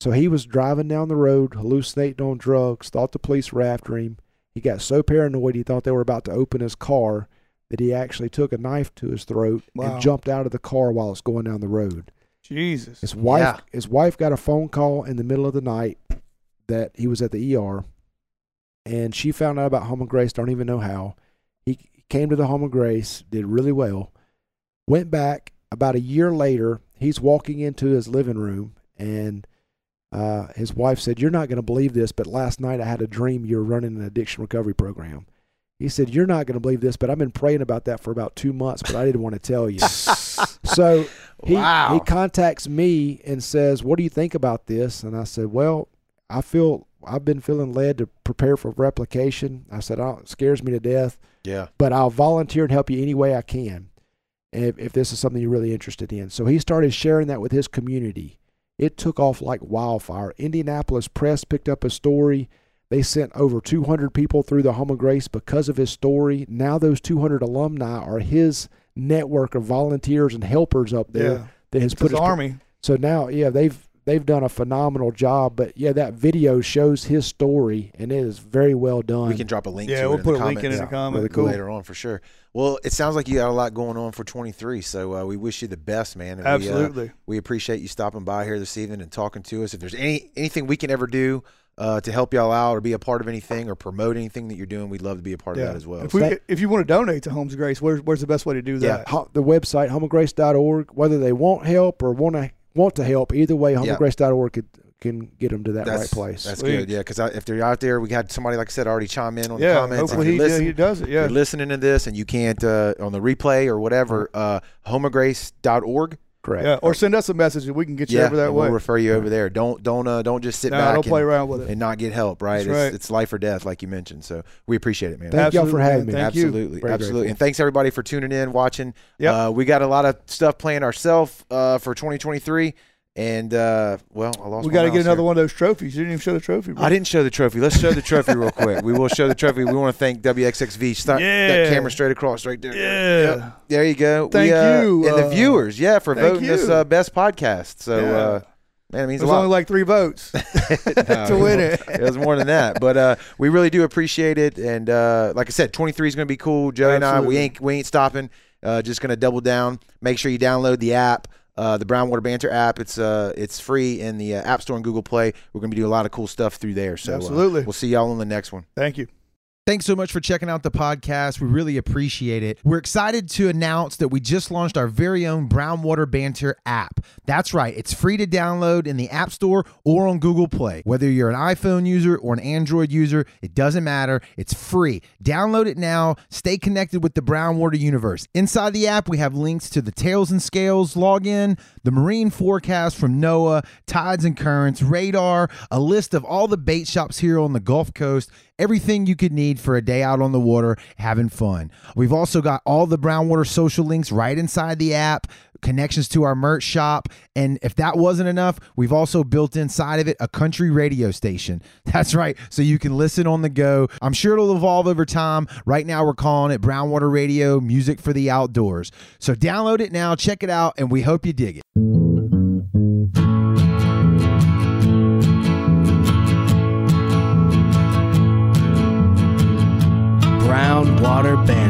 So he was driving down the road, hallucinating on drugs, thought the police were after him. He got so paranoid he thought they were about to open his car that he actually took a knife to his throat Wow. and jumped out of the car while it's going down the road. Jesus. His wife Yeah. his wife got a phone call in the middle of the night that he was at the ER and she found out about Home of Grace, don't even know how. He came to the Home of Grace, did really well. Went back about a year later, he's walking into his living room and uh, his wife said, You're not going to believe this, but last night I had a dream you're running an addiction recovery program. He said, You're not going to believe this, but I've been praying about that for about two months, but I didn't want to tell you. so he, Wow. he contacts me and says, What do you think about this? And I said, Well, I feel I've been feeling led to prepare for replication. I said, oh, It scares me to death, Yeah. but I'll volunteer and help you any way I can if, if this is something you're really interested in. So he started sharing that with his community. It took off like wildfire. Indianapolis Press picked up a story. They sent over 200 people through the Home of Grace because of his story. Now those 200 alumni are his network of volunteers and helpers up there Yeah. that has It's put his his army. so now, yeah, they've they've done a phenomenal job. But yeah, that video shows his story, and it is very well done. We can drop a link Yeah, to we'll it in put the a link in comments. the Yeah, comment. really cool. later on for sure. Well, it sounds like you got a lot going on for 23, so uh, we wish you the best, man. and we, uh, Absolutely. We appreciate you stopping by here this evening and talking to us. If there's any anything we can ever do uh, to help y'all out or be a part of anything or promote anything that you're doing, we'd love to be a part yeah. of that as well. If, we, Thank- if you want to donate to Homes of Grace, where's, where's the best way to do that? Ho- the website homeofgrace.org. Whether they want help or want to want to help, either way, homeofgrace.org could, can get them to that that's right place. That's Sweet. good, yeah. Because if they're out there, we had somebody like I said already chime in on yeah, the comments. If hopefully he, you're yeah, listening- he does it. Yeah. you're listening to this and you can't uh, on the replay or whatever, uh, homeofgrace.org. Correct. Yeah, or send us a message and we can get you Yeah, over that and way. we'll refer you over there. Don't don't uh, don't just sit no, back don't and, play around with it. and not get help. Right? That's It's, right. it's life or death, like you mentioned. So we appreciate it, man. Thank y'all for Absolutely, having man. me. Thank you. absolutely, Very absolutely, grateful. and thanks everybody for tuning in, watching. Yep. Uh, we got a lot of stuff planned ourselves uh, for 2023, and uh, well, I lost. we got to get another here. one of those trophies. You didn't even show the trophy. Bro. I didn't show the trophy. Let's show the trophy real quick. We will show the trophy. We want to thank WXXV. Start Yeah. that camera straight across right there. Yeah. Yep. There you go. Thank we, uh, you, and the uh, viewers. Yeah, for voting you. uh, best podcast. So Yeah. uh, man, it means a lot. only like three votes No, to win it. it was more than that, but uh, we really do appreciate it. And uh, like I said, 23 is going to be cool. Joey and I, we ain't we ain't stopping. Uh, just going to double down. Make sure you download the app, uh, the Brownwater Banter app. It's uh it's free in the uh, App Store and Google Play. We're going to be doing a lot of cool stuff through there. So uh, Absolutely. we'll see y'all on the next one. Thank you. Thanks so much for checking out the podcast. We really appreciate it. We're excited to announce that we just launched our very own Brownwater Banter app. That's right, it's free to download in the App Store or on Google Play. Whether you're an iPhone user or an Android user, it doesn't matter. It's free. Download it now. Stay connected with the Brownwater universe. Inside the app, we have links to the Tails and Scales login, the marine forecast from NOAA, tides and currents, radar, a list of all the bait shops here on the Gulf Coast everything you could need for a day out on the water having fun. We've also got all the Brownwater social links right inside the app connections to our merch shop. And if that wasn't enough, we've also built inside of it a country radio station. That's right. So you can listen on the go. I'm sure it'll evolve over time. Right now, we're calling it Brownwater Radio Music for the Outdoors. So download it now, check it out, and we hope you dig it. Water Banter.